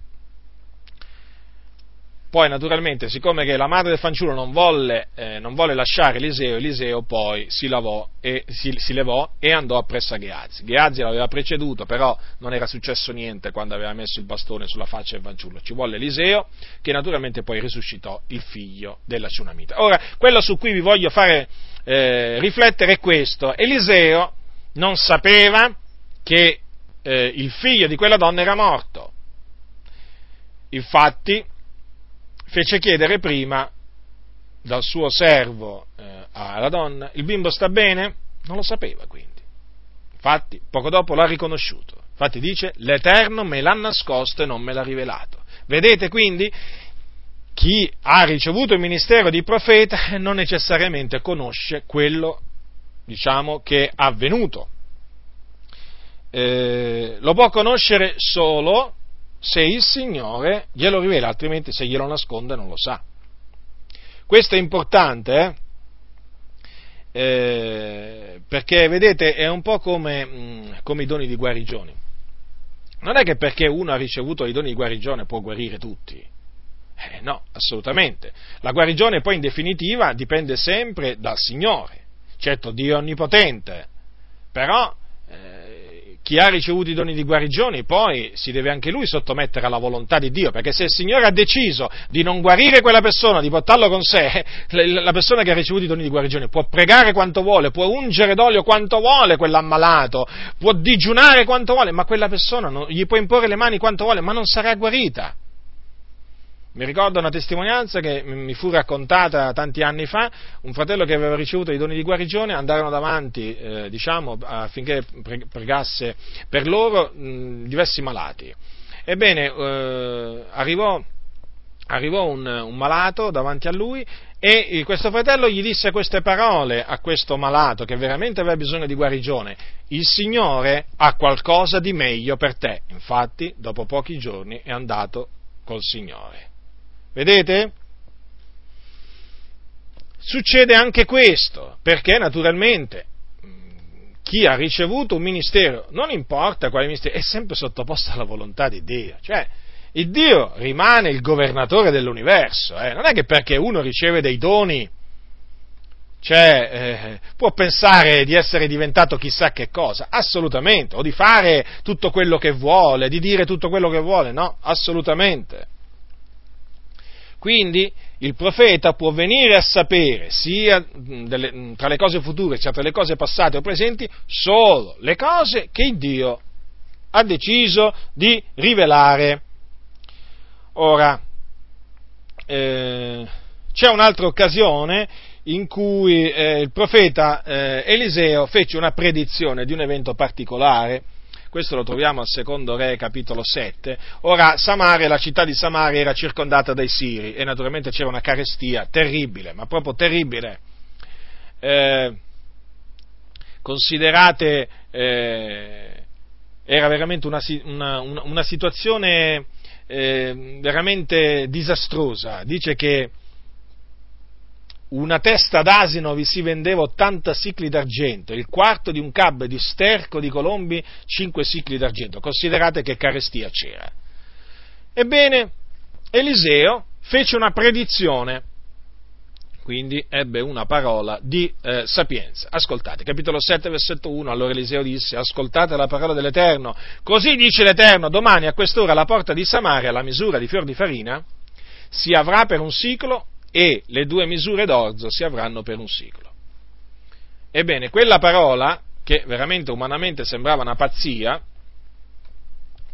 Poi, naturalmente, siccome che la madre del fanciullo non volle, eh, non volle lasciare Eliseo, Eliseo poi si, e, si, si, levò e andò appresso a Geazi. Geazi l'aveva preceduto, però non era successo niente quando aveva messo il bastone sulla faccia del fanciullo. Ci volle Eliseo, che naturalmente poi risuscitò il figlio della Ciunamita. Ora, quello su cui vi voglio fare eh, riflettere è questo. Eliseo non sapeva che eh, il figlio di quella donna era morto. Infatti fece chiedere prima dal suo servo eh, alla donna, il bimbo sta bene? Non lo sapeva quindi. Infatti poco dopo l'ha riconosciuto. Infatti dice, l'Eterno me l'ha nascosto e non me l'ha rivelato. Vedete quindi? Chi ha ricevuto il ministero di profeta non necessariamente conosce quello, diciamo, che è avvenuto eh, lo può conoscere solo se il Signore glielo rivela, altrimenti se glielo nasconde non lo sa. Questo è importante, eh? Eh, perché vedete è un po' come, mh, mm, come i doni di guarigione. Non è che perché uno ha ricevuto i doni di guarigione può guarire tutti. Eh, no, assolutamente. La guarigione poi in definitiva dipende sempre dal Signore. Certo, Dio è onnipotente, però chi ha ricevuto i doni di guarigione poi si deve anche lui sottomettere alla volontà di Dio, perché se il Signore ha deciso di non guarire quella persona, di portarlo con sé, la persona che ha ricevuto i doni di guarigione può pregare quanto vuole, può ungere d'olio quanto vuole quell'ammalato, può digiunare quanto vuole, ma quella persona non, gli può imporre le mani quanto vuole, ma non sarà guarita. Mi ricordo una testimonianza che mi fu raccontata tanti anni fa, un fratello che aveva ricevuto i doni di guarigione, andarono davanti, eh, diciamo, affinché pregasse per loro mh, diversi malati. Ebbene, eh, arrivò, arrivò un, un, malato davanti a lui e questo fratello gli disse queste parole a questo malato che veramente aveva bisogno di guarigione. Il Signore ha qualcosa di meglio per te. Infatti, dopo pochi giorni è andato col Signore. Vedete? Succede anche questo, perché naturalmente chi ha ricevuto un ministero, non importa quale ministero, è sempre sottoposto alla volontà di Dio. Cioè, il Dio rimane il governatore dell'universo, eh? non è che perché uno riceve dei doni, cioè, eh, può pensare di essere diventato chissà che cosa, assolutamente, o di fare tutto quello che vuole, di dire tutto quello che vuole, no, assolutamente. Quindi il profeta può venire a sapere sia delle, tra le cose future, sia tra le cose passate o presenti, solo le cose che Dio ha deciso di rivelare. Ora, eh, c'è un'altra occasione in cui eh, il profeta eh, Eliseo fece una predizione di un evento particolare questo lo troviamo al secondo re capitolo 7. Ora Samaria, la città di Samaria era circondata dai Siri e naturalmente c'era una carestia terribile, ma proprio terribile. Eh, considerate, eh, era veramente una, una, una situazione eh, veramente disastrosa. Dice che una testa d'asino vi si vendeva 80 sicli d'argento, il quarto di un cab di sterco di colombi 5 sicli d'argento. Considerate che carestia c'era. Ebbene, Eliseo fece una predizione, quindi ebbe una parola di eh, sapienza. Ascoltate, capitolo 7, versetto 1, allora Eliseo disse, ascoltate la parola dell'Eterno, così dice l'Eterno, domani a quest'ora la porta di Samaria, la misura di fior di farina, si avrà per un siclo e le due misure d'orzo si avranno per un secolo. Ebbene, quella parola, che veramente umanamente sembrava una pazzia,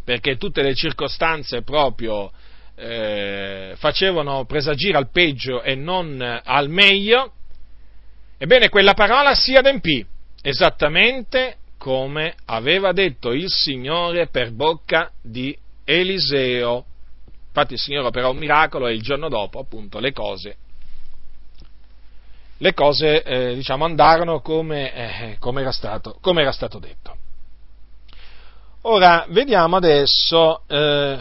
perché tutte le circostanze proprio eh, facevano presagire al peggio e non al meglio, ebbene quella parola si adempì esattamente come aveva detto il Signore per bocca di Eliseo. Infatti il Signore operò un miracolo e il giorno dopo, appunto, le cose, le cose eh, diciamo, andarono come, eh, come, era stato, come, era stato, detto. Ora, vediamo adesso eh,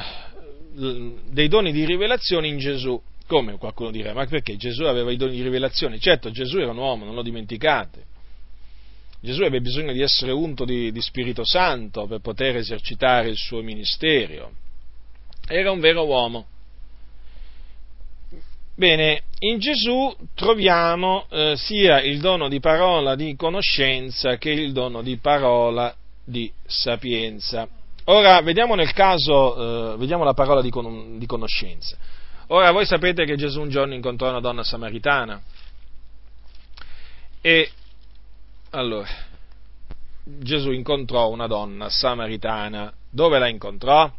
dei doni di rivelazione in Gesù. Come qualcuno dirà, ma perché Gesù aveva i doni di rivelazione? Certo, Gesù era un uomo, non lo dimenticate. Gesù aveva bisogno di essere unto di, di Spirito Santo per poter esercitare il suo ministero era un vero uomo. Bene, in Gesù troviamo eh, sia il dono di parola di conoscenza che il dono di parola di sapienza. Ora vediamo nel caso, eh, vediamo la parola di, con- di conoscenza. Ora voi sapete che Gesù un giorno incontrò una donna samaritana e allora Gesù incontrò una donna samaritana. Dove la incontrò?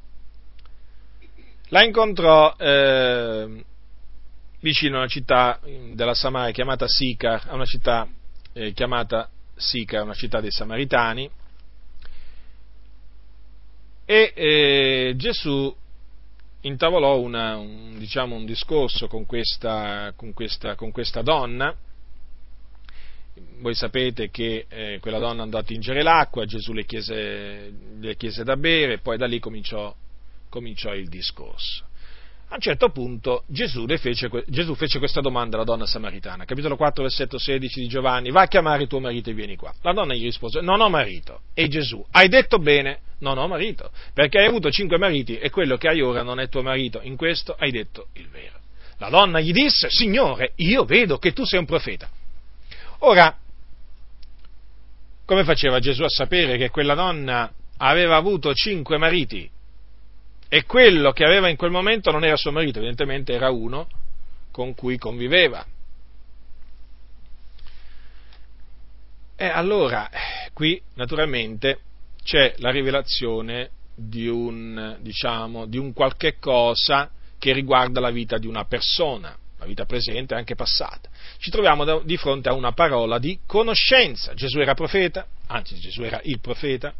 La incontrò eh, vicino a una città della Samaria chiamata Sicar, a una città eh, chiamata Sicar, una città dei Samaritani, e eh, Gesù intavolò una, un, diciamo, un discorso con questa, con, questa, con questa, donna. Voi sapete che eh, quella donna andò a tingere l'acqua, Gesù le chiese, le chiese da bere, poi da lì cominciò cominciò il discorso. A un certo punto Gesù fece, Gesù fece, questa domanda alla donna samaritana, capitolo 4, versetto 16 di Giovanni, va a chiamare tuo marito e vieni qua. La donna gli rispose, non ho marito. E Gesù, hai detto bene, non ho marito, perché hai avuto cinque mariti e quello che hai ora non è tuo marito, in questo hai detto il vero. La donna gli disse, Signore, io vedo che tu sei un profeta. Ora, come faceva Gesù a sapere che quella donna aveva avuto cinque mariti e quello che aveva in quel momento non era suo marito, evidentemente era uno con cui conviveva. E allora, qui naturalmente c'è la rivelazione di un, diciamo, di un qualche cosa che riguarda la vita di una persona, la vita presente e anche passata. Ci troviamo di fronte a una parola di conoscenza. Gesù era profeta, anzi Gesù era il profeta,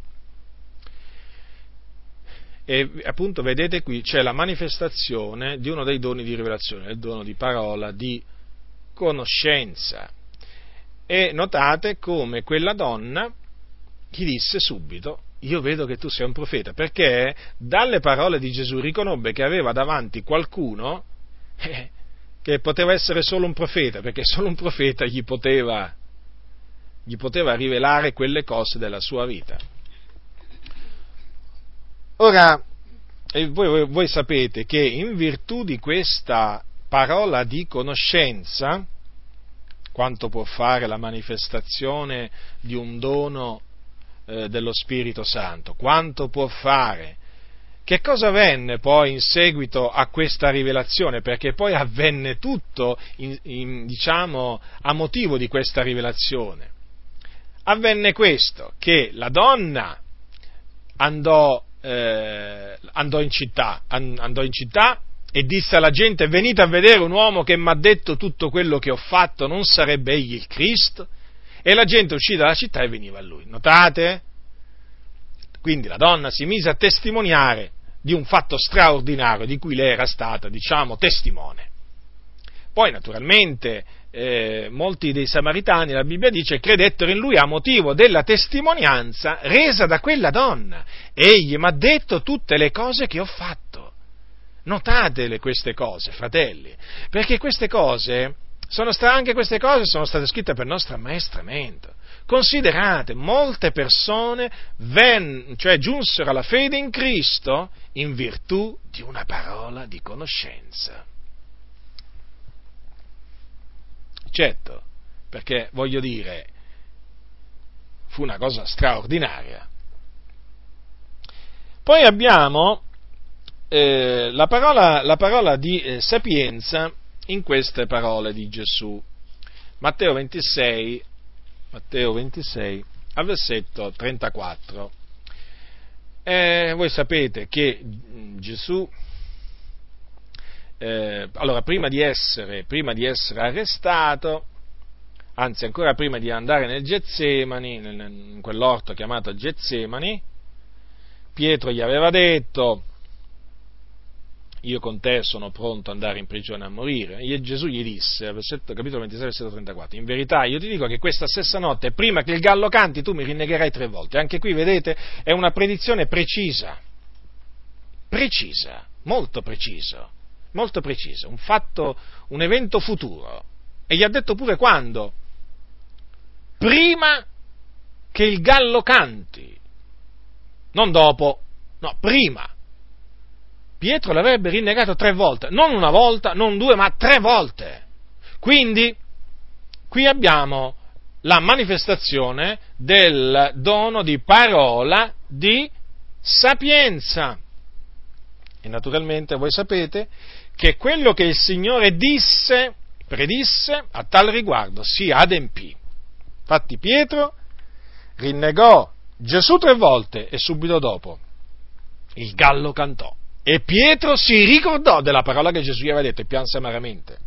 e appunto vedete qui c'è la manifestazione di uno dei doni di rivelazione, il dono di parola, di conoscenza. E notate come quella donna gli disse subito, io vedo che tu sei un profeta, perché dalle parole di Gesù riconobbe che aveva davanti qualcuno eh, che poteva essere solo un profeta, perché solo un profeta gli poteva, gli poteva rivelare quelle cose della sua vita. Ora, voi, voi, sapete che in virtù di questa parola di conoscenza, quanto può fare la manifestazione di un dono eh, dello Spirito Santo, quanto può fare che cosa avvenne poi in seguito a questa rivelazione? Perché poi avvenne tutto, in, in, diciamo, a motivo di questa rivelazione. Avvenne questo, che la donna andò, eh, andò, in, città, andò in città e disse alla gente venite a vedere un uomo che mi ha detto tutto quello che ho fatto, non sarebbe egli il Cristo? E la gente uscì dalla città e veniva a lui. Notate? Quindi la donna si mise a testimoniare di un fatto straordinario di cui lei era stata, diciamo, testimone. Poi, naturalmente, eh, molti dei samaritani, la Bibbia dice, credettero in lui a motivo della testimonianza resa da quella donna. Egli mi ha detto tutte le cose che ho fatto. Notatele queste cose, fratelli, perché queste cose, sono sta- anche queste cose sono state scritte per nostro ammaestramento. Considerate, molte persone ven, cioè, giunsero alla fede in Cristo in virtù di una parola di conoscenza. Certo, perché voglio dire, fu una cosa straordinaria. Poi abbiamo eh, la, parola, la, parola, di eh, sapienza in queste parole di Gesù. Matteo 26, Matteo 26, al versetto 34. Eh, voi sapete che Gesù, eh, allora prima di, essere, prima di essere arrestato, anzi ancora prima di andare nel Getsemani, in quell'orto chiamato Getsemani, Pietro gli aveva detto, io con te sono pronto ad andare in prigione a morire. E Gesù gli disse, versetto, capitolo 26, versetto 34, in verità io ti dico che questa stessa notte, prima che il gallo canti, tu mi rinnegherai tre volte. Anche qui, vedete, è una predizione precisa, precisa, molto preciso, molto preciso, un fatto, un evento futuro. E gli ha detto pure quando? Prima che il gallo canti, non dopo, no, prima Pietro l'avrebbe rinnegato tre volte, non una volta, non due, ma tre volte. Quindi, qui abbiamo la manifestazione del dono di parola di sapienza. E naturalmente voi sapete che quello che il Signore disse, predisse, a tal riguardo si adempì. Infatti Pietro rinnegò Gesù tre volte e subito dopo il gallo cantò. E Pietro si ricordò della parola che Gesù gli aveva detto e pianse amaramente.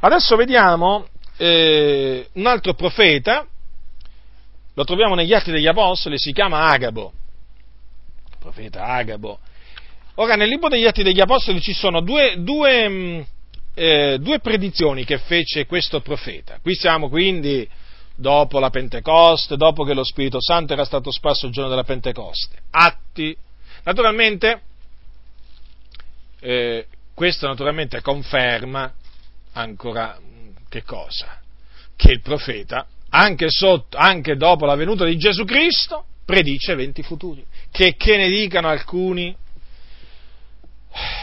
Adesso vediamo eh, un altro profeta, lo troviamo negli Atti degli Apostoli, si chiama Agabo. profeta Agabo. Ora, nel libro degli Atti degli Apostoli ci sono due, due, mm, eh, due predizioni che fece questo profeta. Qui siamo quindi dopo la Pentecoste, dopo che lo Spirito Santo era stato sparso il giorno della Pentecoste. Atti. Naturalmente eh, questo naturalmente conferma ancora che cosa? Che il profeta, anche, sotto, anche dopo la venuta di Gesù Cristo, predice eventi futuri. Che, che ne dicano alcuni,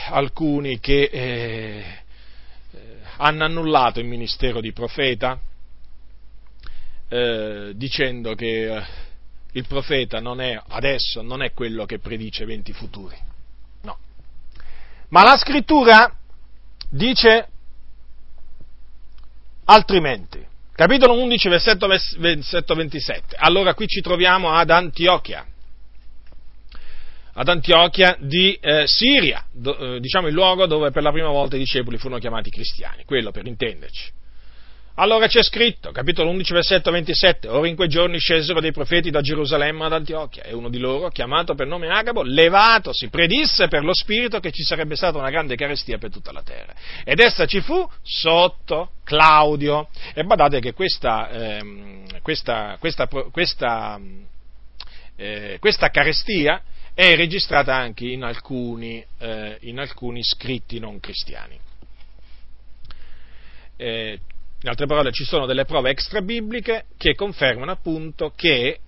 alcuni che eh, hanno annullato il ministero di profeta, eh, dicendo che il profeta non è, adesso non è quello che predice eventi futuri. No. Ma la scrittura dice altrimenti. Capitolo 11, versetto, versetto 27. Allora qui ci troviamo ad Antiochia ad Antiochia di eh, Siria, do, eh, diciamo il luogo dove per la prima volta i discepoli furono chiamati cristiani, quello per intenderci. Allora c'è scritto, capitolo 11, versetto 27, ora in quei giorni scesero dei profeti da Gerusalemme ad Antiochia e uno di loro, chiamato per nome Agabo, levatosi, predisse per lo Spirito che ci sarebbe stata una grande carestia per tutta la terra. Ed essa ci fu sotto Claudio. E badate che questa, ehm, questa, questa, questa, eh, questa carestia è registrata anche in alcuni, eh, in alcuni scritti non cristiani. Eh, in altre parole, ci sono delle prove extra bibliche che confermano appunto che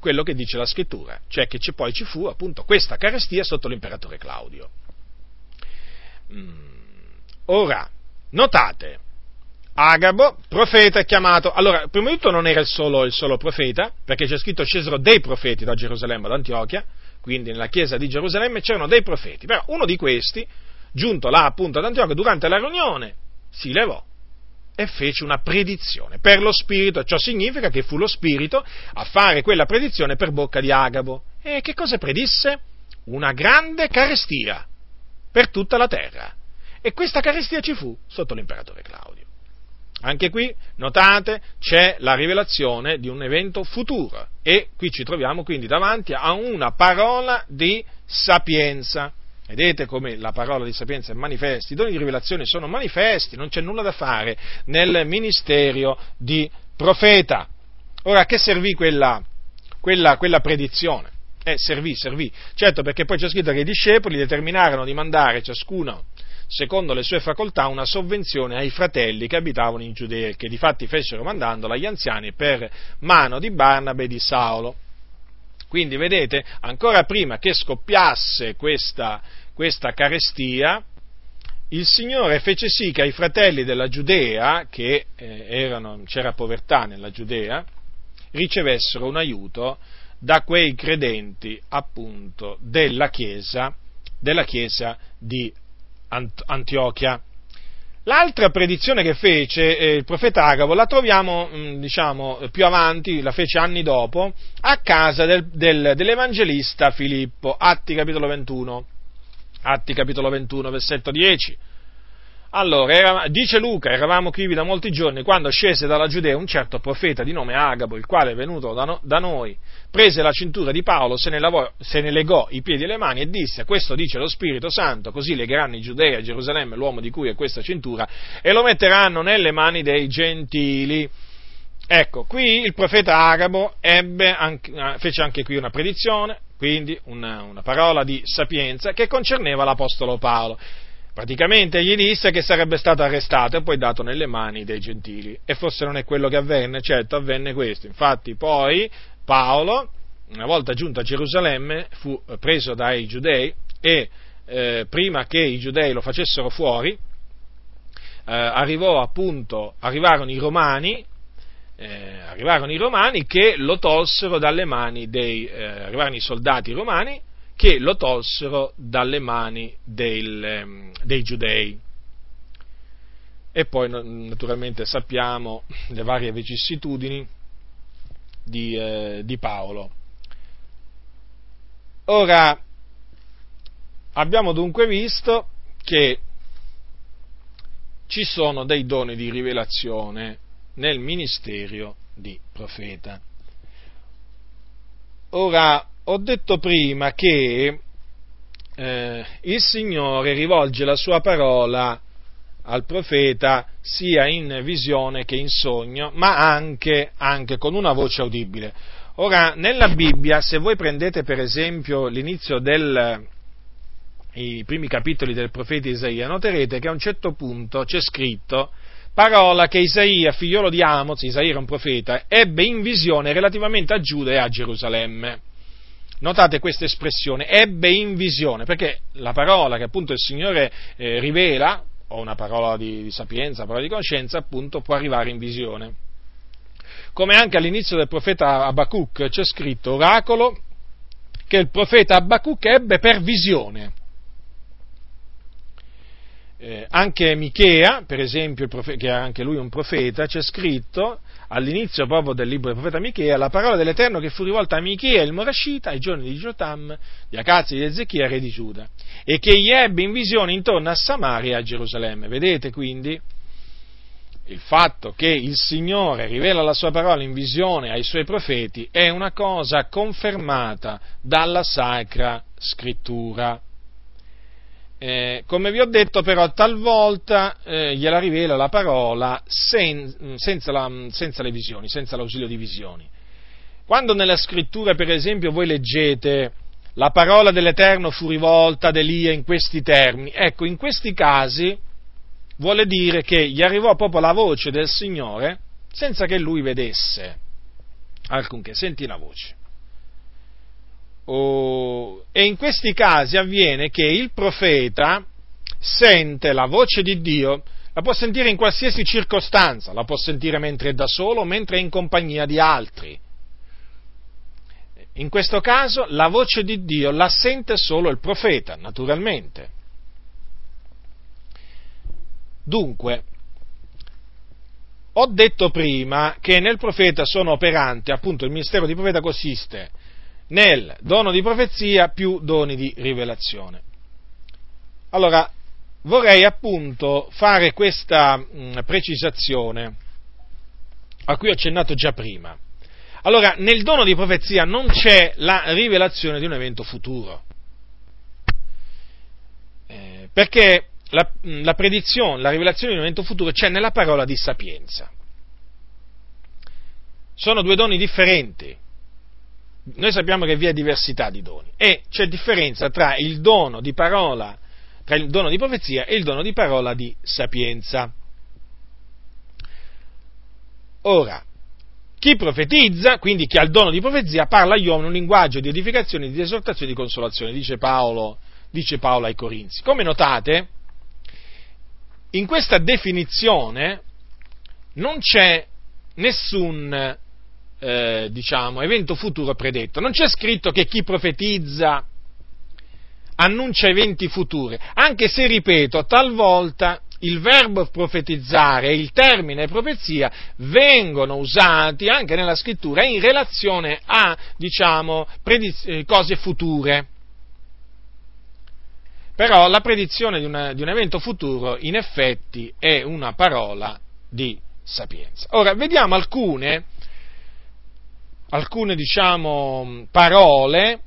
quello che dice la scrittura, cioè che poi ci fu appunto questa carestia sotto l'imperatore Claudio. Mm. Ora, notate, Agabo, profeta, è chiamato. Allora, prima di tutto non era il solo, il solo profeta, perché c'è scritto scesero dei profeti da Gerusalemme ad Antiochia, quindi nella chiesa di Gerusalemme c'erano dei profeti, però uno di questi, giunto là appunto ad Antiochia, durante la riunione, si levò e fece una predizione per lo Spirito, ciò significa che fu lo Spirito a fare quella predizione per bocca di Agabo. E che cosa predisse? Una grande carestia per tutta la terra. E questa carestia ci fu sotto l'imperatore Claudio. Anche qui, notate, c'è la rivelazione di un evento futuro e qui ci troviamo quindi davanti a una parola di sapienza. Vedete come la parola di sapienza è manifesta, i doni di rivelazione sono manifesti, non c'è nulla da fare nel ministero di profeta. Ora, a che servì quella, quella, quella predizione? Eh, servì, servì. Certo, perché poi c'è scritto che i discepoli determinarono di mandare ciascuno, secondo le sue facoltà, una sovvenzione ai fratelli che abitavano in Giudea, che di fatti fecero mandandola agli anziani per mano di Barnabe e di Saulo. Quindi vedete, ancora prima che scoppiasse questa, questa carestia, il Signore fece sì che ai fratelli della Giudea, che eh, erano, c'era povertà nella Giudea, ricevessero un aiuto da quei credenti appunto della Chiesa, della chiesa di Antiochia. L'altra predizione che fece eh, il profeta Agavo la troviamo, mh, mm, diciamo, più avanti, la fece anni dopo, a casa del, del, dell'evangelista Filippo, Atti capitolo 21, Atti capitolo 21, versetto 10. Allora, era, dice Luca, eravamo qui da molti giorni quando scese dalla Giudea un certo profeta di nome Agabo, il quale è venuto da, no, da noi, prese la cintura di Paolo, se ne, lavò, se ne, legò i piedi e le mani e disse, questo dice lo Spirito Santo, così legheranno i Giudei a Gerusalemme l'uomo di cui è questa cintura e lo metteranno nelle mani dei gentili. Ecco, qui il profeta Agabo anche, fece anche qui una predizione, quindi una, una parola di sapienza che concerneva l'Apostolo Paolo. Praticamente gli disse che sarebbe stato arrestato e poi dato nelle mani dei gentili. E forse non è quello che avvenne, certo avvenne questo. Infatti poi Paolo, una volta giunto a Gerusalemme, fu preso dai giudei e eh, prima che i giudei lo facessero fuori, eh, arrivò appunto, arrivarono i romani, eh, arrivarono i romani che lo tolsero dalle mani dei, eh, arrivarono i soldati romani che lo tolsero dalle mani del, ehm, dei giudei. E poi naturalmente sappiamo le varie vicissitudini di, eh, di Paolo. Ora, abbiamo dunque visto che ci sono dei doni di rivelazione nel ministero di profeta. Ora, ho detto prima che eh, il Signore rivolge la sua parola al profeta sia in visione che in sogno, ma anche, anche con una voce udibile. Ora, nella Bibbia, se voi prendete per esempio l'inizio del, i primi capitoli del profeta Isaia, noterete che a un certo punto c'è scritto parola che Isaia, figliolo di Amos, Isaia era un profeta, ebbe in visione relativamente a Giuda e a Gerusalemme. Notate questa espressione, ebbe in visione, perché la parola che appunto il Signore eh, rivela, o una parola di, di sapienza, una parola di conoscenza, appunto può arrivare in visione. come anche all'inizio del profeta Abacuc c'è scritto oracolo che il profeta Abacuc ebbe per visione. Eh, anche Michea, per esempio, profeta, che è anche lui un profeta, c'è scritto all'inizio proprio del libro del profeta Michea la parola dell'Eterno che fu rivolta a Michea il Morascita ai giorni di Jotam, di Acazzi e di Ezechia, re di Giuda, e che gli ebbe in visione intorno a Samaria e a Gerusalemme. Vedete quindi? il fatto che il Signore rivela la sua parola in visione ai suoi profeti è una cosa confermata dalla Sacra Scrittura. Eh, come vi ho detto però talvolta eh, gliela rivela la parola sen, senza, la, senza le visioni, senza l'ausilio di visioni. Quando nella scrittura per esempio voi leggete la parola dell'Eterno fu rivolta ad Elia in questi termini, ecco in questi casi vuole dire che gli arrivò proprio la voce del Signore senza che lui vedesse alcunché, senti la voce. Oh, e in questi casi avviene che il profeta sente la voce di Dio, la può sentire in qualsiasi circostanza, la può sentire mentre è da solo mentre è in compagnia di altri. In questo caso la voce di Dio la sente solo il profeta, naturalmente. Dunque, ho detto prima che nel profeta sono operanti, appunto il ministero di profeta consiste nel dono di profezia più doni di rivelazione. Allora, vorrei appunto fare questa mh, precisazione a cui ho accennato già prima. Allora, nel dono di profezia non c'è la rivelazione di un evento futuro. Eh, perché la, la predizione, la rivelazione di un evento futuro c'è nella parola di sapienza. Sono due doni differenti. Noi sappiamo che vi è diversità di doni e c'è differenza tra il dono di parola, tra il dono di profezia e il dono di parola di sapienza. Ora, chi profetizza, quindi chi ha il dono di profezia, parla agli uomini un linguaggio di edificazione, di esortazione e di consolazione, dice Paolo, dice Paolo ai Corinzi. Come notate, in questa definizione non c'è nessun eh, diciamo, evento futuro predetto. Non c'è scritto che chi profetizza annuncia eventi futuri, anche se, ripeto, talvolta il verbo profetizzare e il termine profezia vengono usati anche nella scrittura in relazione a, diciamo, prediz- eh, cose future. Però la predizione di, una, di un evento futuro in effetti è una parola di sapienza. Ora, vediamo alcune, alcune diciamo, parole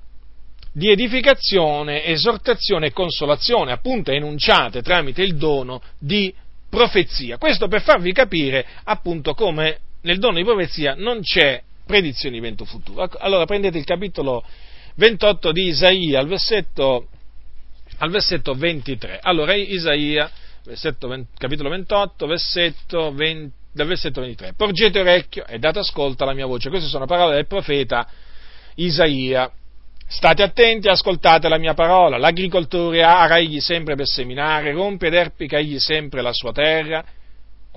di edificazione, esortazione e consolazione, appunto enunciate tramite il dono di profezia. Questo per farvi capire appunto come nel dono di profezia non c'è predizione di evento futuro. Allora prendete il capitolo 28 di Isaia, al versetto al versetto 23. Allora, Isaia, 20, capitolo 28, versetto 20, dal versetto 23. Porgete orecchio e date ascolto alla mia voce. Queste sono parole del profeta Isaia. State attenti, ascoltate la mia parola. L'agricoltore ara egli sempre per seminare, rompe ed erpica egli sempre la sua terra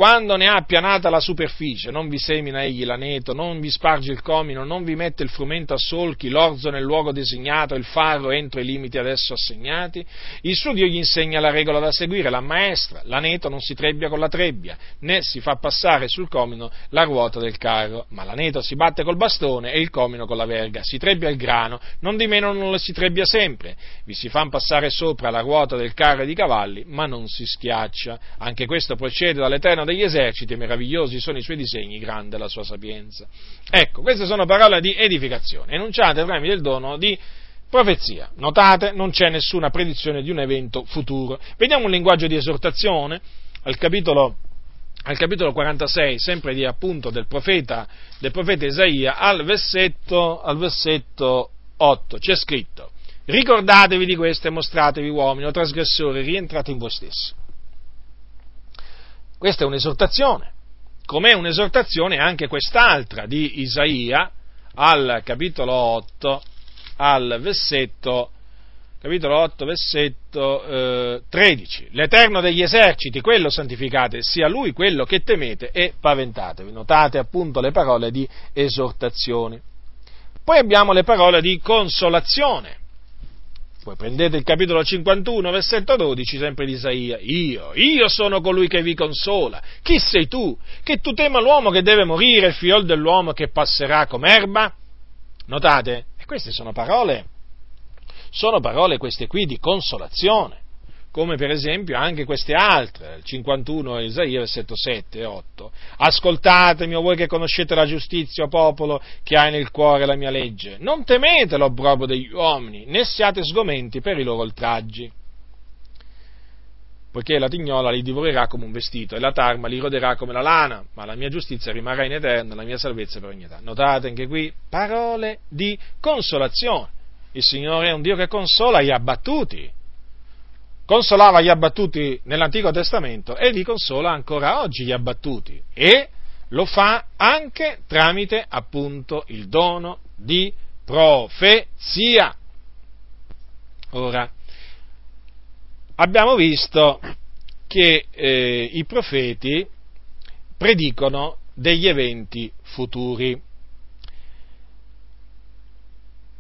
quando ne ha appianata la superficie, non vi semina egli l'aneto, non vi sparge il comino, non vi mette il frumento a solchi, l'orzo nel luogo designato, il farro entro i limiti adesso assegnati. Il suo Dio gli insegna la regola da seguire, la maestra, l'aneto non si trebbia con la trebbia, né si fa passare sul comino la ruota del carro, ma l'aneto si batte col bastone e il comino con la verga, si trebbia il grano, non di meno non lo si trebbia sempre, vi si fa passare sopra la ruota del carro e di cavalli, ma non si schiaccia. Anche questo procede dall'Eterno degli eserciti, meravigliosi sono i suoi disegni, grande la sua sapienza. Ecco, queste sono parole di edificazione, enunciate tramite il dono di profezia. Notate, non c'è nessuna predizione di un evento futuro. Vediamo un linguaggio di esortazione al capitolo, al capitolo 46, sempre di appunto del profeta, del profeta Isaia, al versetto, al versetto 8. C'è scritto, ricordatevi di questo e mostratevi uomini o trasgressori, rientrate in voi stessi. Questa è un'esortazione, com'è un'esortazione anche quest'altra di Isaia al capitolo 8, al versetto capitolo 8, versetto eh, 13. L'Eterno degli eserciti, quello santificate, sia Lui quello che temete e paventatevi. Notate appunto le parole di esortazione. Poi abbiamo le parole di consolazione. Poi prendete il capitolo 51, versetto 12, sempre di Isaia. Io, io sono colui che vi consola. Chi sei tu? Che tu tema l'uomo che deve morire, il fiol dell'uomo che passerà come erba? Notate? E queste sono parole sono parole queste qui di consolazione, come per esempio anche queste altre, il 51 Isaia, versetto 7 e 8. Ascoltatemi, o voi che conoscete la giustizia, popolo che hai nel cuore la mia legge. Non temete l'obbrobio degli uomini, né siate sgomenti per i loro oltraggi. Poiché la tignola li divorerà come un vestito e la tarma li roderà come la lana, ma la mia giustizia rimarrà in eterno, la mia salvezza per ogni età. Notate anche qui parole di consolazione il Signore è un Dio che consola gli abbattuti. Consolava gli abbattuti nell'Antico Testamento e li consola ancora oggi gli abbattuti. E lo fa anche tramite appunto il dono di profezia. Ora, abbiamo visto che eh, i profeti predicono degli eventi futuri.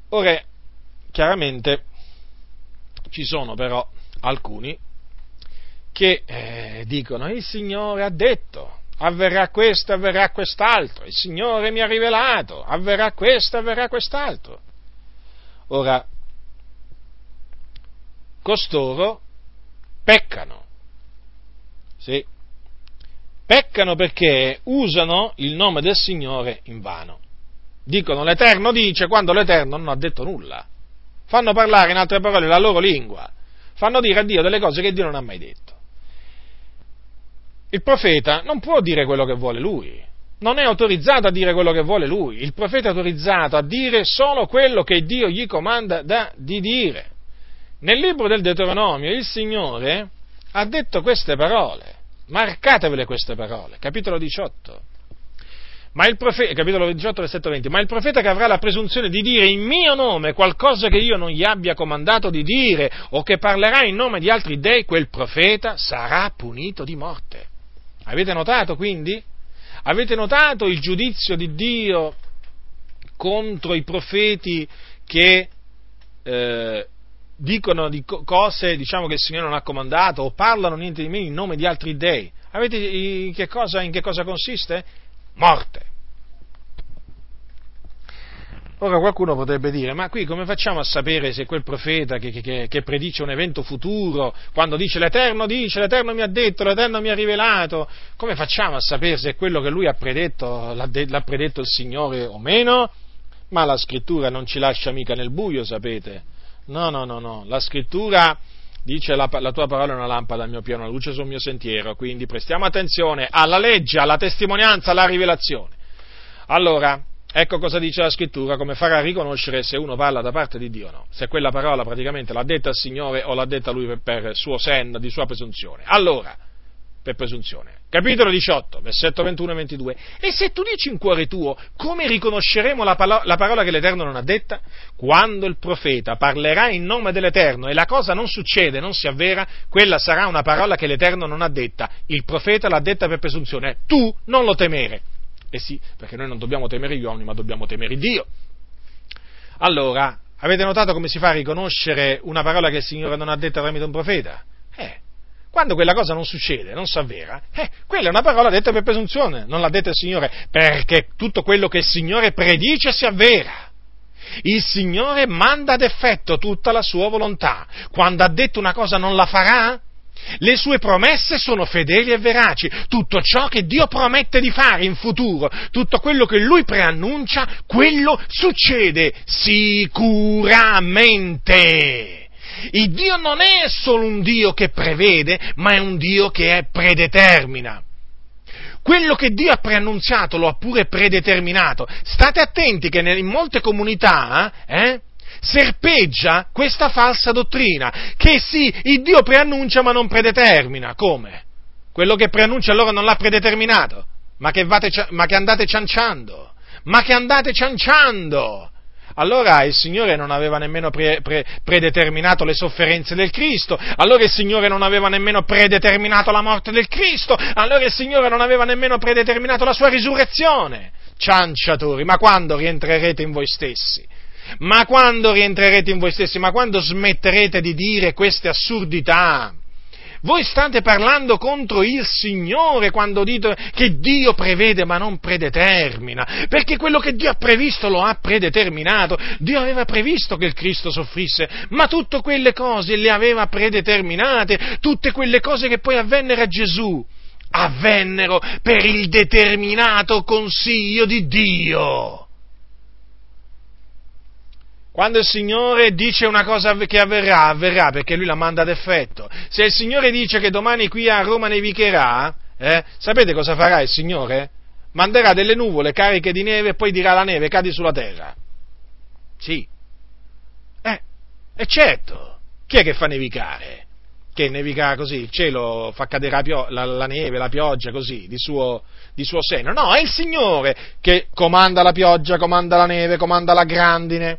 Ora, chiaramente ci sono però alcuni che eh, dicono il Signore ha detto, avverrà questo, avverrà quest'altro, il Signore mi ha rivelato, avverrà questo, avverrà quest'altro. Ora, costoro peccano, sì, peccano perché usano il nome del Signore in vano. Dicono l'Eterno dice quando l'Eterno non ha detto nulla fanno parlare in altre parole la loro lingua, fanno dire a Dio delle cose che Dio non ha mai detto. Il profeta non può dire quello che vuole lui, non è autorizzato a dire quello che vuole lui, il profeta è autorizzato a dire solo quello che Dio gli comanda da, di dire. Nel libro del Deuteronomio il Signore ha detto queste parole, marcatevele queste parole, capitolo 18. Ma il profeta, capitolo 18, versetto 20, ma il profeta che avrà la presunzione di dire in mio nome qualcosa che io non gli abbia comandato di dire o che parlerà in nome di altri dei, quel profeta sarà punito di morte. Avete notato quindi? Avete notato il giudizio di Dio contro i profeti che eh, dicono di cose diciamo, che il Signore non ha comandato o parlano niente di meno in nome di altri dei? Avete in che cosa, in che cosa consiste? Morte. Ora qualcuno potrebbe dire, ma qui come facciamo a sapere se quel profeta che, che, che, predice un evento futuro, quando dice l'Eterno dice, l'Eterno mi ha detto, l'Eterno mi ha rivelato, come facciamo a sapere se quello che lui ha predetto l'ha, de, l'ha predetto il Signore o meno? Ma la scrittura non ci lascia mica nel buio, sapete? No, no, no, no, la scrittura dice la, la, tua parola è una lampada al mio piano, una luce sul mio sentiero, quindi prestiamo attenzione alla legge, alla testimonianza, alla rivelazione. Allora, ecco cosa dice la scrittura, come farà riconoscere se uno parla da parte di Dio o no, se quella parola praticamente l'ha detta il Signore o l'ha detta lui per, per suo senno, di sua presunzione. Allora, per presunzione. Capitolo 18, versetto 21 e 22. E se tu dici in cuore tuo, come riconosceremo la, palo- la, parola che l'Eterno non ha detta? Quando il profeta parlerà in nome dell'Eterno e la cosa non succede, non si avvera, quella sarà una parola che l'Eterno non ha detta. Il profeta l'ha detta per presunzione. Tu non lo temere. Eh sì, perché noi non dobbiamo temere gli uomini, ma dobbiamo temere Dio. Allora, avete notato come si fa a riconoscere una parola che il Signore non ha detta tramite un profeta? Eh, quando quella cosa non succede, non si avvera, eh, quella è una parola detta per presunzione, non l'ha detta il Signore, perché tutto quello che il Signore predice si avvera. Il Signore manda ad effetto tutta la sua volontà. Quando ha detto una cosa non la farà? Le sue promesse sono fedeli e veraci. Tutto ciò che Dio promette di fare in futuro, tutto quello che Lui preannuncia, quello succede sicuramente. Il Dio non è solo un Dio che prevede, ma è un Dio che predetermina. Quello che Dio ha preannunziato lo ha pure predeterminato. State attenti che in molte comunità eh, serpeggia questa falsa dottrina, che sì, il Dio preannuncia ma non predetermina. Come? Quello che preannuncia allora non l'ha predeterminato, ma che, vate, ma che andate cianciando, ma che andate cianciando. Allora il Signore non aveva nemmeno pre, pre, predeterminato le sofferenze del Cristo, allora il Signore non aveva nemmeno predeterminato la morte del Cristo, allora il Signore non aveva nemmeno predeterminato la sua risurrezione. Cianciatori, ma quando rientrerete in voi stessi? Ma quando rientrerete in voi stessi? Ma quando smetterete di dire queste assurdità? Voi state parlando contro il Signore quando dite che Dio prevede ma non predetermina, perché quello che Dio ha previsto lo ha predeterminato. Dio aveva previsto che il Cristo soffrisse, ma tutte quelle cose le aveva predeterminate, tutte quelle cose che poi avvennero a Gesù avvennero per il determinato consiglio di Dio. Quando il Signore dice una cosa che avverrà, avverrà perché Lui la manda ad effetto. Se il Signore dice che domani qui a Roma nevicherà, eh, sapete cosa farà il Signore? Manderà delle nuvole cariche di neve e poi dirà alla neve cadi sulla terra. Sì. Eh, e certo. Chi è che fa nevicare? Che nevica così, il cielo fa cadere la, pio- la, la neve, la pioggia così, di suo, di suo seno. No, è il Signore che comanda la pioggia, comanda la neve, comanda la grandine.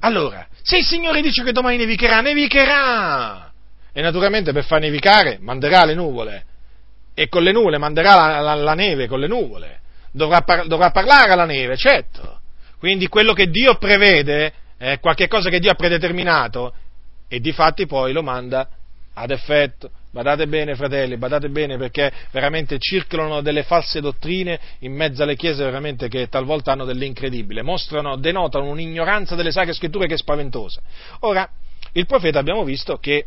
Allora, se il Signore dice che domani nevicherà, nevicherà! E naturalmente per far nevicare manderà le nuvole. E con le nuvole manderà la, la, la neve con le nuvole. Dovrà, par- dovrà, parlare alla neve, certo. Quindi quello che Dio prevede, è qualche cosa che Dio ha predeterminato, e di fatti poi lo manda ad effetto. Badate bene, fratelli, badate bene perché veramente circolano delle false dottrine in mezzo alle chiese veramente che talvolta hanno dell'incredibile, mostrano, denotano un'ignoranza delle sacre scritture che è spaventosa. Ora, il profeta abbiamo visto che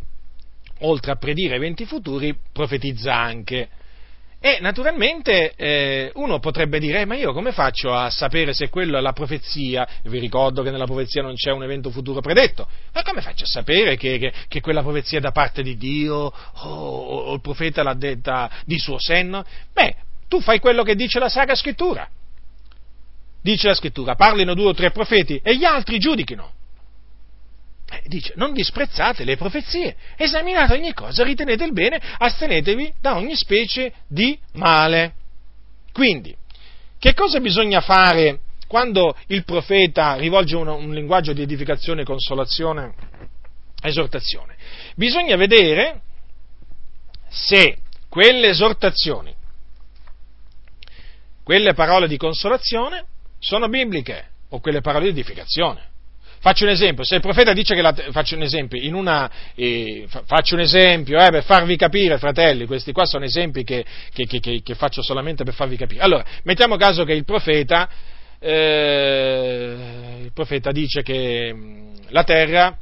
oltre a predire eventi futuri, profetizza anche. E naturalmente eh, uno potrebbe dire, eh, ma io come faccio a sapere se quello è la profezia? Vi ricordo che nella profezia non c'è un evento futuro predetto, ma come faccio a sapere che, che, che quella profezia è da parte di Dio o, o, il profeta l'ha detta di suo senno? Beh, tu fai quello che dice la Sacra Scrittura. Dice la Scrittura, parlino due o tre profeti e gli altri giudichino. Eh, dice, non disprezzate le profezie, esaminate ogni cosa, ritenete il bene, astenetevi da ogni specie di male. Quindi, che cosa bisogna fare quando il profeta rivolge un, un linguaggio di edificazione, consolazione, esortazione? Bisogna vedere se quelle esortazioni, quelle parole di consolazione sono bibliche o quelle parole di edificazione. Faccio un esempio, se il profeta dice che la, faccio un esempio, in una, eh, faccio un esempio eh, per farvi capire, fratelli, questi qua sono esempi che, che, che, che, faccio solamente per farvi capire. Allora, mettiamo caso che il profeta, eh, il profeta dice che mm, la terra,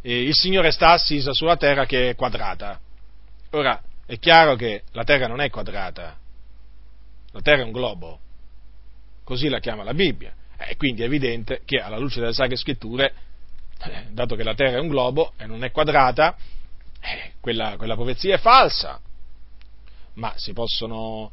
eh, il Signore sta assisa sulla terra che è quadrata. Ora, è chiaro che la terra non è quadrata, la terra è un globo, così la chiama la Bibbia. E quindi è evidente che alla luce delle Sacre Scritture, eh, dato che la Terra è un globo e non è quadrata, eh, quella, quella profezia è falsa. Ma si possono,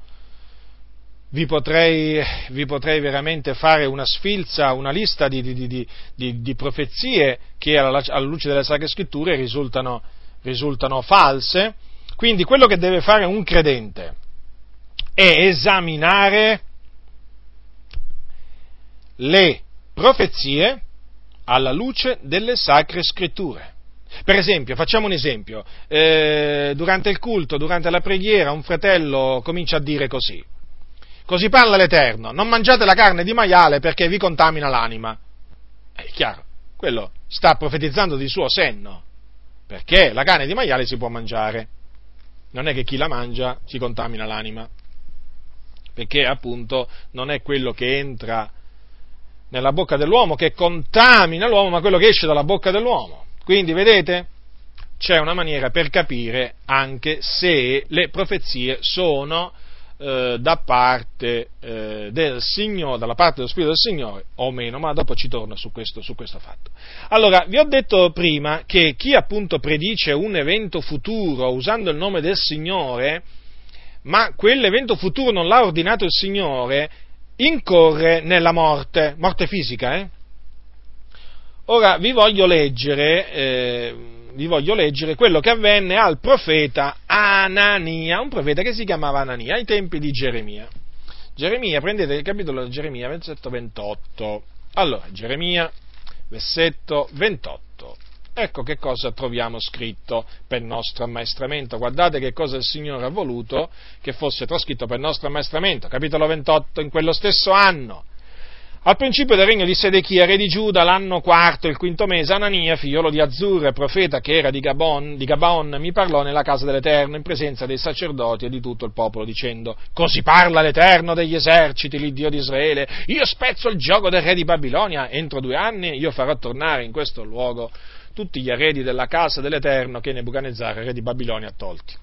vi potrei, vi potrei, veramente fare una sfilza, una lista di, di, di, di profezie che alla, alla, luce delle Sacre Scritture risultano, risultano, false. Quindi quello che deve fare un credente è esaminare le profezie alla luce delle sacre scritture. Per esempio, facciamo un esempio, eh, durante il culto, durante la preghiera, un fratello comincia a dire così, così parla l'Eterno, non mangiate la carne di maiale perché vi contamina l'anima. È chiaro, quello sta profetizzando di suo senno, perché la carne di maiale si può mangiare, non è che chi la mangia ci contamina l'anima, perché appunto non è quello che entra nella bocca dell'uomo che contamina l'uomo, ma quello che esce dalla bocca dell'uomo. Quindi, vedete, c'è una maniera per capire anche se le profezie sono eh, da parte eh, del Signore, dalla parte dello Spirito del Signore o meno, ma dopo ci torno su questo, su questo fatto. Allora, vi ho detto prima che chi appunto predice un evento futuro usando il nome del Signore, ma quell'evento futuro non l'ha ordinato il Signore, incorre nella morte, morte fisica. Eh? Ora vi voglio, leggere, eh, vi voglio leggere quello che avvenne al profeta Anania, un profeta che si chiamava Anania ai tempi di Geremia. Geremia, prendete il capitolo di Geremia, versetto 28. Allora, Geremia, versetto 28. Ecco che cosa troviamo scritto per nostro ammaestramento. Guardate che cosa il Signore ha voluto che fosse trascritto per nostro ammaestramento. Capitolo 28, in quello stesso anno. Al principio del regno di Sedechia, re di Giuda, l'anno quarto, il quinto mese, Anania, figliolo di Azzur, profeta che era di Gabon, di Gabaon, mi parlò nella casa dell'Eterno in presenza dei sacerdoti e di tutto il popolo, dicendo, così parla l'Eterno degli eserciti, l'Iddio di Israele, io spezzo il gioco del re di Babilonia, entro due anni io farò tornare in questo luogo tutti gli eredi della casa dell'Eterno che Nebuchadnezzar, re di Babilonia, ha tolti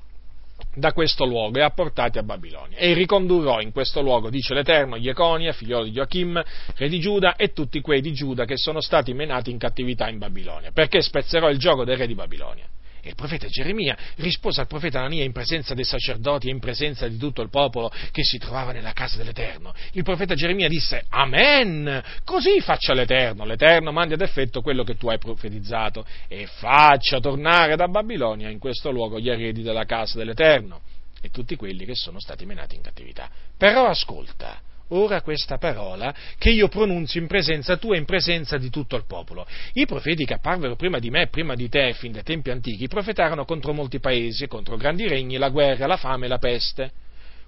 da questo luogo e apportati a Babilonia. E ricondurrò in questo luogo, dice l'Eterno, Jeconia, figliolo di Joachim, re di Giuda, e tutti quei di Giuda che sono stati menati in cattività in Babilonia, perché spezzerò il gioco del re di Babilonia. E il profeta Geremia rispose al profeta Anania in presenza dei sacerdoti e in presenza di tutto il popolo che si trovava nella casa dell'Eterno. Il profeta Geremia disse, Amen, così faccia l'Eterno, l'Eterno mandi ad effetto quello che tu hai profetizzato e faccia tornare da Babilonia in questo luogo gli eredi della casa dell'Eterno e tutti quelli che sono stati menati in cattività. Però ascolta, ora questa parola che io pronunzio in presenza tua e in presenza di tutto il popolo. I profeti che apparvero prima di me e prima di te, fin dai tempi antichi, profetarono contro molti paesi, contro grandi regni, la guerra, la fame e la peste.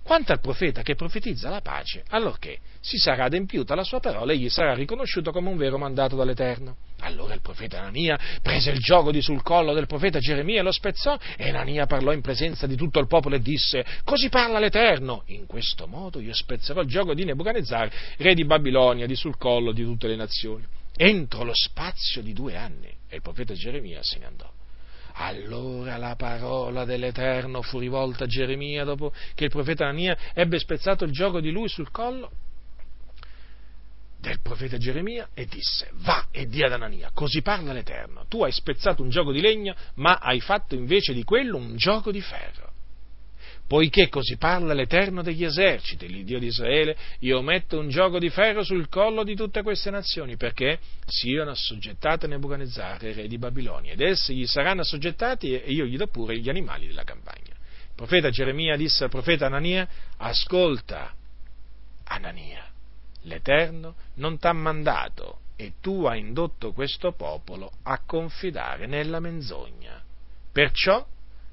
Quanto al profeta che profetizza la pace, allorché si sarà adempiuta la sua parola, egli sarà riconosciuto come un vero mandato dall'Eterno. Allora il profeta Anania prese il gioco di sul collo del profeta Geremia e lo spezzò, e Anania parlò in presenza di tutto il popolo e disse, così parla l'Eterno, in questo modo io spezzerò il gioco di Nebuchadnezzar, re di Babilonia, di sul collo di tutte le nazioni, entro lo spazio di due anni. E il profeta Geremia se ne andò. Allora la parola dell'Eterno fu rivolta a Geremia dopo che il profeta Anania ebbe spezzato il gioco di lui sul collo del profeta Geremia e disse, va e dia ad Anania, così parla l'Eterno, tu hai spezzato un gioco di legno, ma hai fatto invece di quello un gioco di ferro poiché così parla l'Eterno degli eserciti, l'Iddio di Israele, io metto un gioco di ferro sul collo di tutte queste nazioni, perché siano assoggettate a Nebuchadnezzar, re di Babilonia, ed essi gli saranno assoggettati e io gli do pure gli animali della campagna. Il profeta Geremia disse al profeta Anania, ascolta, Anania, l'Eterno non t'ha mandato e tu hai indotto questo popolo a confidare nella menzogna. Perciò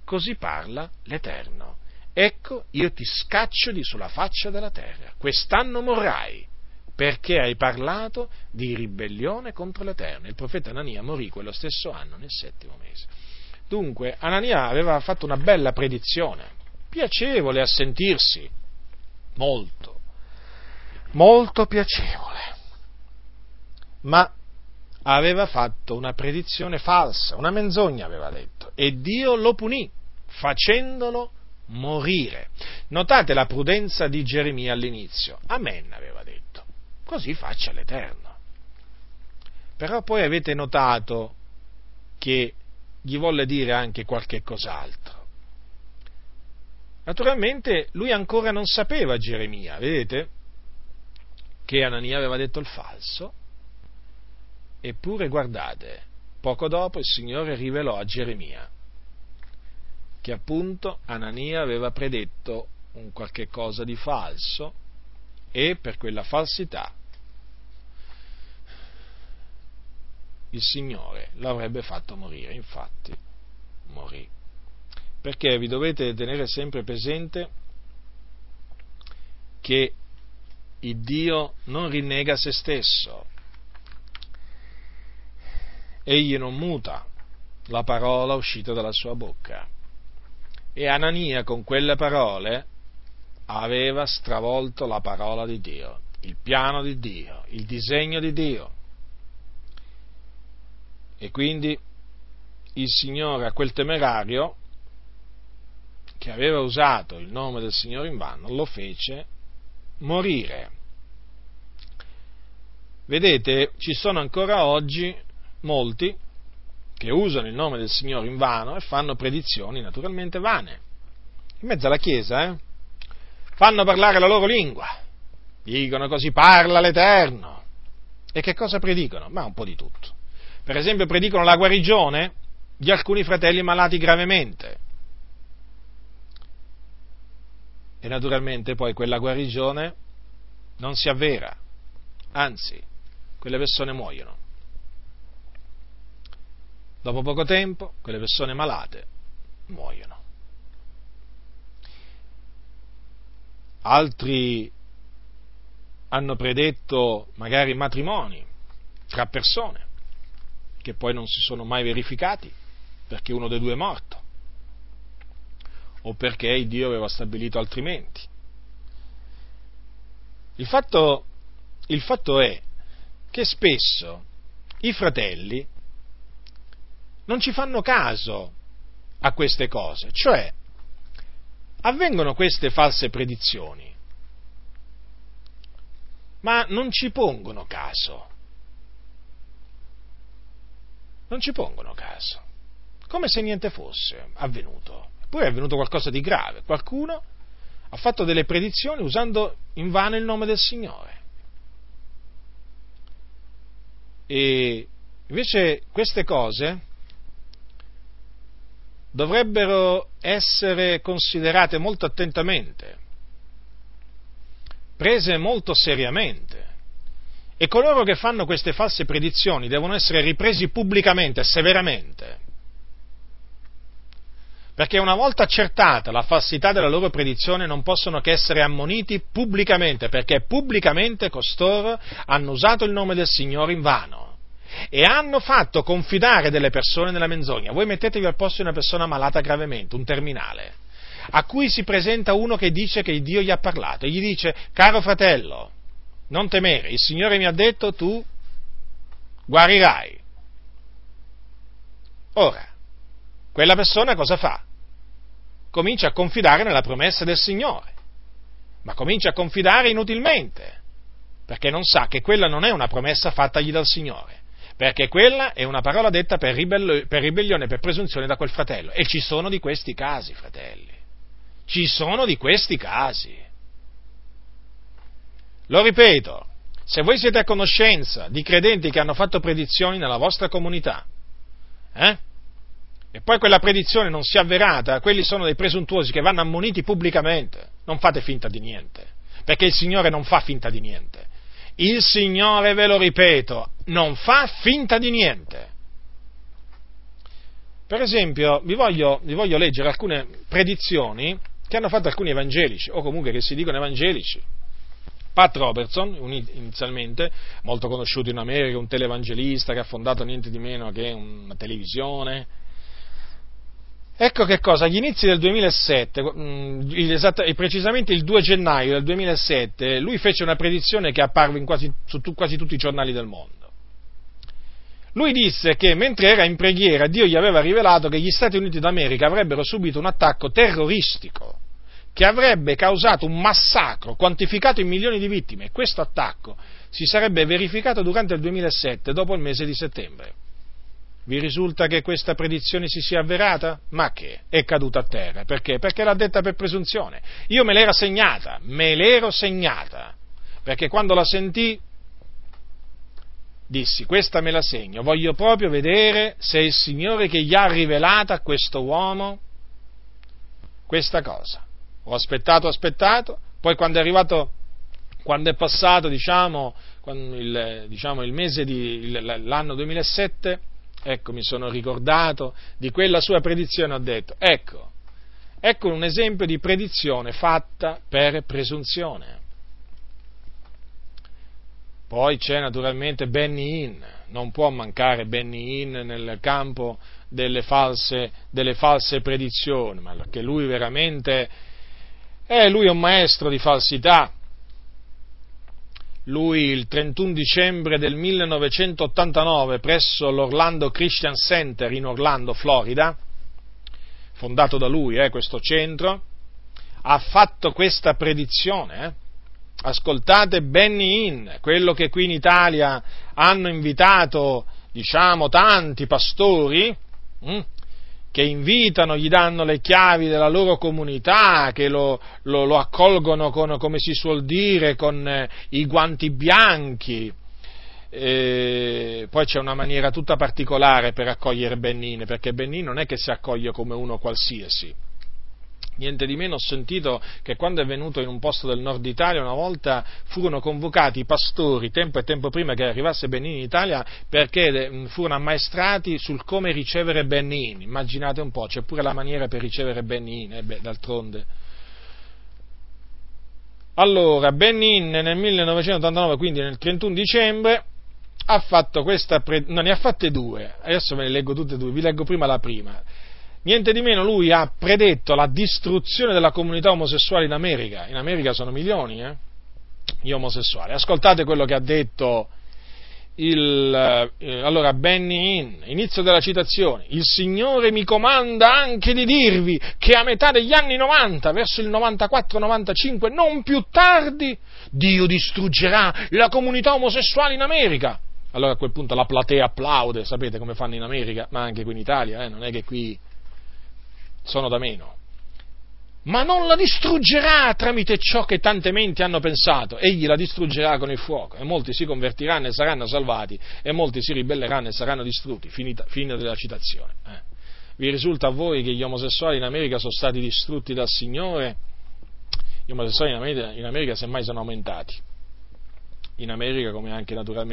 così parla l'Eterno ecco io ti scaccio di sulla faccia della terra, quest'anno morrai, perché hai parlato di ribellione contro l'Eterno. Il profeta Anania morì quello stesso anno, nel settimo mese. Dunque, Anania aveva fatto una bella predizione, piacevole a sentirsi, molto, molto piacevole, ma aveva fatto una predizione falsa, una menzogna aveva detto, e Dio lo punì facendolo morire. Notate la prudenza di Geremia all'inizio. Amen aveva detto. Così faccia l'Eterno. Però poi avete notato che gli volle dire anche qualche cos'altro. Naturalmente lui ancora non sapeva Geremia, vedete? Che Anania aveva detto il falso. Eppure guardate, poco dopo il Signore rivelò a Geremia che appunto Anania aveva predetto un qualche cosa di falso e per quella falsità il Signore l'avrebbe fatto morire, infatti morì. Perché vi dovete tenere sempre presente che il Dio non rinnega se stesso, egli non muta la parola uscita dalla sua bocca. E Anania con quelle parole aveva stravolto la parola di Dio, il piano di Dio, il disegno di Dio. E quindi il Signore a quel temerario che aveva usato il nome del Signore in vano lo fece morire. Vedete, ci sono ancora oggi molti che usano il nome del Signore in vano e fanno predizioni naturalmente vane. In mezzo alla Chiesa, eh? Fanno parlare la loro lingua. Dicono così parla l'Eterno. E che cosa predicano? Ma un po' di tutto. Per esempio predicano la guarigione di alcuni fratelli malati gravemente. E naturalmente poi quella guarigione non si avvera. Anzi, quelle persone muoiono. Dopo poco tempo, quelle persone malate muoiono. Altri hanno predetto magari matrimoni tra persone che poi non si sono mai verificati perché uno dei due è morto o perché Dio aveva stabilito altrimenti. Il fatto, il fatto è che spesso i fratelli non ci fanno caso a queste cose, cioè avvengono queste false predizioni, ma non ci pongono caso. Non ci pongono caso, come se niente fosse avvenuto. Eppure è avvenuto qualcosa di grave. Qualcuno ha fatto delle predizioni usando invano il nome del Signore. E invece queste cose dovrebbero essere considerate molto attentamente, prese molto seriamente. E coloro che fanno queste false predizioni devono essere ripresi pubblicamente severamente. Perché una volta accertata la falsità della loro predizione non possono che essere ammoniti pubblicamente, perché pubblicamente costoro hanno usato il nome del Signore in vano e hanno fatto confidare delle persone nella menzogna. Voi mettetevi al posto di una persona malata gravemente, un terminale, a cui si presenta uno che dice che Dio gli ha parlato e gli dice, caro fratello, non temere, il Signore mi ha detto tu guarirai. Ora, quella persona cosa fa? Comincia a confidare nella promessa del Signore, ma comincia a confidare inutilmente, perché non sa che quella non è una promessa fattagli dal Signore perché quella è una parola detta per, ribello, per ribellione, per presunzione da quel fratello. E ci sono di questi casi, fratelli. Ci sono di questi casi. Lo ripeto, se voi siete a conoscenza di credenti che hanno fatto predizioni nella vostra comunità, eh? e poi quella predizione non si è avverata, quelli sono dei presuntuosi che vanno ammoniti pubblicamente, non fate finta di niente, perché il Signore non fa finta di niente. Il Signore, ve lo ripeto, non fa finta di niente. Per esempio, vi voglio, vi voglio leggere alcune predizioni che hanno fatto alcuni evangelici, o comunque che si dicono evangelici. Pat Robertson, inizialmente, molto conosciuto in America, un televangelista che ha fondato niente di meno che una televisione, Ecco che cosa, agli inizi del 2007, mm, precisamente il 2 gennaio del 2007, lui fece una predizione che apparve quasi, su quasi tutti i giornali del mondo. Lui disse che mentre era in preghiera Dio gli aveva rivelato che gli Stati Uniti d'America avrebbero subito un attacco terroristico che avrebbe causato un massacro quantificato in milioni di vittime questo attacco si sarebbe verificato durante il 2007, dopo il mese di settembre. Vi risulta che questa predizione si sia avverata? Ma che? È caduta a terra. Perché? Perché l'ha detta per presunzione. Io me l'ero segnata, me l'ero segnata. Perché quando la sentì, dissi, questa me la segno, voglio proprio vedere se è il Signore che gli ha rivelata a questo uomo questa cosa. Ho aspettato, aspettato, poi quando è arrivato, quando è passato, diciamo, il, diciamo, il mese di, l'anno 2007, ecco, mi sono ricordato di quella sua predizione, ho detto, ecco, ecco un esempio di predizione fatta per presunzione. Poi c'è naturalmente Benny Hinn, non può mancare Benny Hinn nel campo delle false, delle false predizioni, ma perché lui veramente, eh, lui è un maestro di falsità, lui il 31 dicembre del 1989 presso l'Orlando Christian Center in Orlando, Florida, fondato da lui eh, questo centro, ha fatto questa predizione. Eh. Ascoltate Benny Hinn, quello che qui in Italia hanno invitato, diciamo, tanti pastori, hm, che invitano, gli danno le chiavi della loro comunità, che lo, lo, lo accolgono con, come si suol dire, con eh, i guanti bianchi. E poi c'è una maniera tutta particolare per accogliere Bennin, perché Bennin non è che si accoglie come uno qualsiasi. Niente di meno ho sentito che quando è venuto in un posto del nord Italia una volta furono convocati i pastori tempo e tempo prima che arrivasse Benini in Italia perché eh, furono ammaestrati sul come ricevere Benini. Immaginate un po', c'è pure la maniera per ricevere Benini, eh beh, d'altronde. Allora, Benin nel 1989, quindi nel 31 dicembre, ha fatto questa, pre... no, ne ha fatte due, adesso ve ne leggo tutte e due, vi leggo prima la prima niente di meno lui ha predetto la distruzione della comunità omosessuale in America. In America sono milioni eh, gli omosessuali. Ascoltate quello che ha detto il, eh, allora Benny Hinn, inizio della citazione, il Signore mi comanda anche di dirvi che a metà degli anni 90, verso il 94-95, non più tardi, Dio distruggerà la comunità omosessuale in America. Allora a quel punto la platea applaude, sapete come fanno in America, ma anche qui in Italia, eh? non è che qui sono da meno. Ma non la distruggerà tramite ciò che tante menti hanno pensato, egli la distruggerà con il fuoco e molti si convertiranno e saranno salvati e molti si ribelleranno e saranno distrutti. Finita, fine della citazione. Eh. Vi risulta a voi che gli omosessuali in America sono stati distrutti dal Signore? Gli omosessuali in America, in America semmai sono aumentati. In America, come anche naturalmente